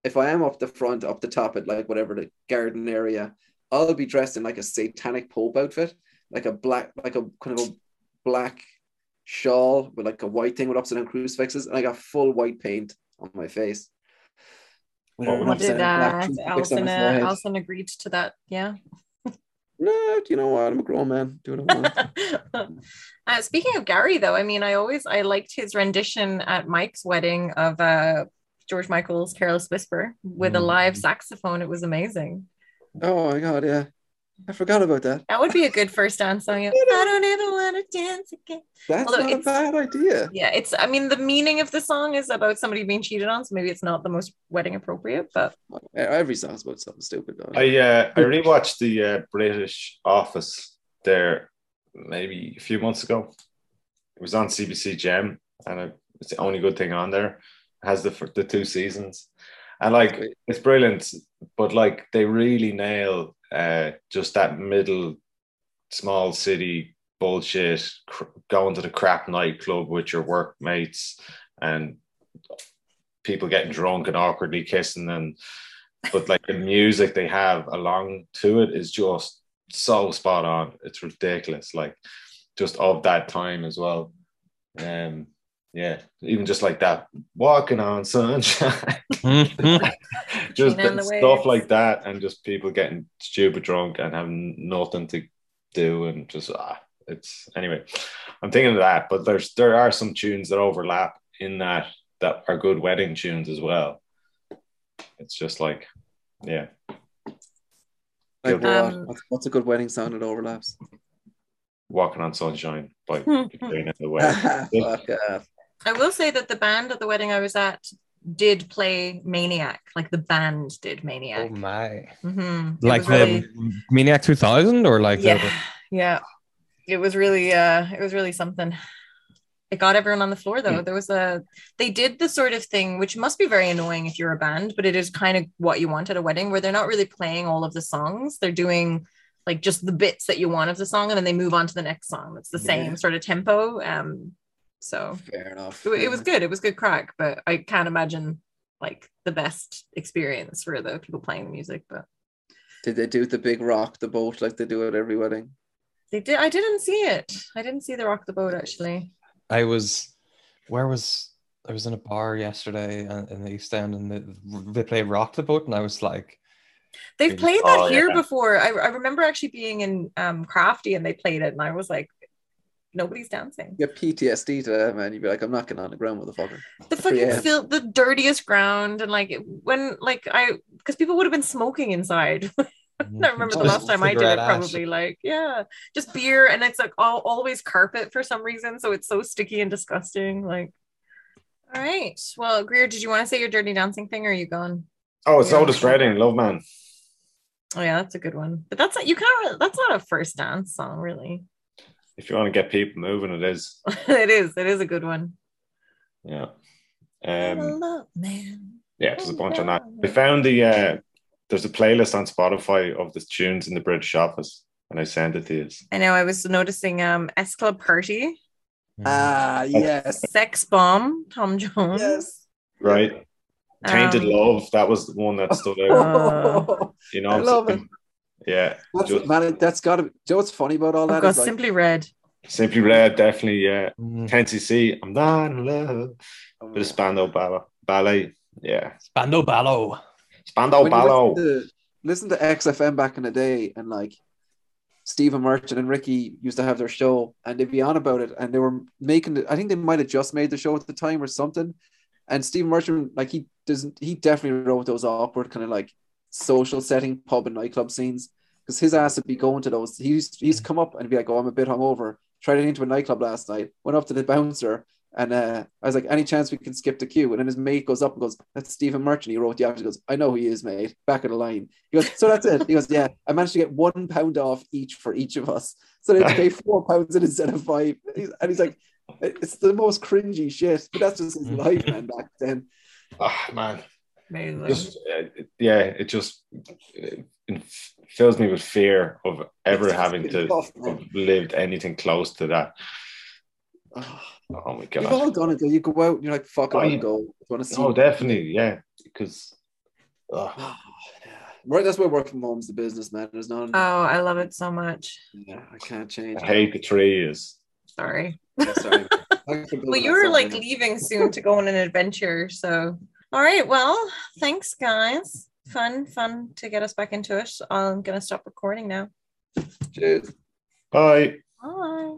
Speaker 4: if I am up the front, up the top at like whatever the garden area, I'll be dressed in like a satanic pope outfit, like a black, like a kind of a black shawl with like a white thing with upside down crucifixes, and I got full white paint on my face. With
Speaker 3: What
Speaker 4: an
Speaker 1: What
Speaker 4: upside
Speaker 1: did
Speaker 4: down
Speaker 1: uh, Allison, uh. Allison agreed to that? Yeah.
Speaker 4: No, you know what? I'm a grown man. Do what I want.
Speaker 1: uh, speaking of Gary, though, I mean, I always I liked his rendition at Mike's wedding of uh, George Michael's "Careless Whisper" with a live saxophone. It was amazing.
Speaker 4: oh my god, yeah. I forgot about that.
Speaker 1: That would be a good first dance song. I don't ever want to dance again.
Speaker 4: That's
Speaker 1: Although
Speaker 4: not a bad idea.
Speaker 1: Yeah, it's. I mean, the meaning of the song is about somebody being cheated on, so maybe it's not the most wedding appropriate. But
Speaker 4: Every song's about something stupid though.
Speaker 3: I uh, I rewatched the uh, British Office there maybe a few months ago. It was on CBC Gem, and it's the only good thing on there. It has the the two seasons, and like it's brilliant. But like they really nail uh, just that middle small city bullshit, cr- going to the crap nightclub with your workmates and people getting drunk and awkwardly kissing and but like the music they have along to it is just so spot on. It's ridiculous. Like just of that time as well. Um yeah, even just like that walking on sunshine.
Speaker 2: Mhm.
Speaker 3: just
Speaker 1: the
Speaker 3: stuff
Speaker 1: Waves.
Speaker 3: like that and just people getting stupid drunk and having nothing to do and just ah it's anyway i'm thinking of that but there's there are some tunes that overlap in that that are good wedding tunes as well it's just like yeah
Speaker 4: Like
Speaker 1: Um,
Speaker 4: what's, what's a good wedding song that overlaps?
Speaker 3: Walking on Sunshine by. Katrina the Way.
Speaker 1: I will say that the band at the wedding I was at did play Maniac, like the band did Maniac.
Speaker 2: Oh my!
Speaker 1: Mhm.
Speaker 2: Like the
Speaker 1: really-
Speaker 2: Maniac 2000 or like the-
Speaker 1: yeah, yeah. It was really, uh, it was really something. It got everyone on the floor though. There was a, they did the sort of thing which must be very annoying if you're a band, but it is kind of what you want at a wedding, where they're not really playing all of the songs. They're doing like just the bits that you want of the song, and then they move on to the next song. That's the same sort of tempo. Um, so
Speaker 4: Fair enough.
Speaker 1: it, it was good. It was good crack, but I can't imagine like the best experience for the people playing the music. But
Speaker 4: Did they do the big rock the boat like they do at every wedding?
Speaker 1: they did. I didn't see it. I didn't see the rock the boat actually.
Speaker 2: I was, where was I was in a bar yesterday uh, in the East End and they, they played Rock the Boat and I was like,
Speaker 1: They've played that
Speaker 3: Oh,
Speaker 1: here
Speaker 3: yeah.
Speaker 1: before. I, I remember actually being in um Crafty and they played it, and I was like, nobody's dancing.
Speaker 4: You get PTSD to that, man. You'd be like, I'm not getting on the ground, motherfucker.
Speaker 1: The fucking
Speaker 4: Yeah.
Speaker 1: feel the dirtiest ground, and like when like I because people would have been smoking inside. I mm-hmm. remember the last time I did it,
Speaker 2: cigarette ash.
Speaker 1: probably like yeah, just beer, and it's like all, always carpet for some reason, so it's so sticky and disgusting. Like, all right, well, Greer, did you want to say your dirty dancing thing, or are you gone?
Speaker 3: Oh, it's
Speaker 1: Yeah.
Speaker 3: Otis Redding, Love Man.
Speaker 1: Oh yeah, that's a good one, but that's not you can't. That's not a first dance song, really.
Speaker 3: If you want to get people moving, it is.
Speaker 1: it is. It is a good one.
Speaker 3: Yeah.
Speaker 1: I'm
Speaker 3: Um,
Speaker 1: love man.
Speaker 3: yeah, there's a bunch on that. We found the uh there's a playlist on Spotify of the tunes in the British office, and I sent it to you.
Speaker 1: I know. I was noticing um S Club Party,
Speaker 4: Ah, yes.
Speaker 1: Sex Bomb, Tom Jones.
Speaker 4: Yes.
Speaker 3: Right? Tainted
Speaker 1: Um,
Speaker 3: Love, that was the one that stood out. You know,
Speaker 4: I love
Speaker 3: saying? Yeah.
Speaker 4: That's,
Speaker 3: Just-
Speaker 4: man, that's got to be. Do you know what's funny about all that?
Speaker 1: God,
Speaker 4: is, like,
Speaker 1: Simply Red.
Speaker 3: Simply Red, definitely, yeah.
Speaker 2: Mm.
Speaker 3: 10cc, I'm not in love.
Speaker 4: oh,
Speaker 3: Bit of Spandau Ballet. Ballet. Yeah.
Speaker 2: Spando Ballo.
Speaker 3: Spando
Speaker 4: when
Speaker 3: Ballo.
Speaker 4: listen to, listen to XFM back in the day, and like Stephen Merchant and Ricky used to have their show, and they'd be on about it, and they were making. it. I think they might have just made the show at the time or something. And Stephen Merchant, like he doesn't, he definitely wrote those awkward kind of like social setting pub and nightclub scenes because his ass would be going to those. He used, he used come up and be like, "Oh, I'm a bit hungover." Tried it into a nightclub last night. Went up to the bouncer. And uh, I was like, any chance we can skip the queue? And then his mate goes up and goes, that's Stephen Merchant. He wrote the after. He goes, I know who he is, mate. Back of the line. He goes, so that's it. He goes, yeah. I managed to get one pound off each for each of us. So they pay four pounds instead of five. He's- And he's like, it's the most cringy shit. But that's just his life, man, back then.
Speaker 3: Ah, man.
Speaker 1: Amazing.
Speaker 3: Just, uh, yeah, it just it fills me with fear of ever
Speaker 4: It's-
Speaker 3: having to
Speaker 4: tough,
Speaker 3: have lived anything close to that.
Speaker 4: Oh,
Speaker 3: Oh my
Speaker 4: We've all
Speaker 3: god.
Speaker 4: gone and go, you go out and you're like, fuck it,
Speaker 3: Oh,
Speaker 4: I'll
Speaker 3: yeah.
Speaker 4: go. I want to see
Speaker 3: Oh, definitely, yeah. Because ugh,
Speaker 4: Oh, yeah. Right, that's why work from home's the business, man. There's none.
Speaker 1: oh, I love it so much.
Speaker 4: yeah, I can't change.
Speaker 3: I hate the trees.
Speaker 1: Sorry.
Speaker 4: Yeah, sorry. Thanks for building
Speaker 1: Well, you
Speaker 4: that
Speaker 1: were like leaving soon to go on an adventure. So, all right. Well, thanks, guys. Fun, fun to get us back into it. I'm going to stop recording now.
Speaker 4: Cheers.
Speaker 3: Bye.
Speaker 1: Bye.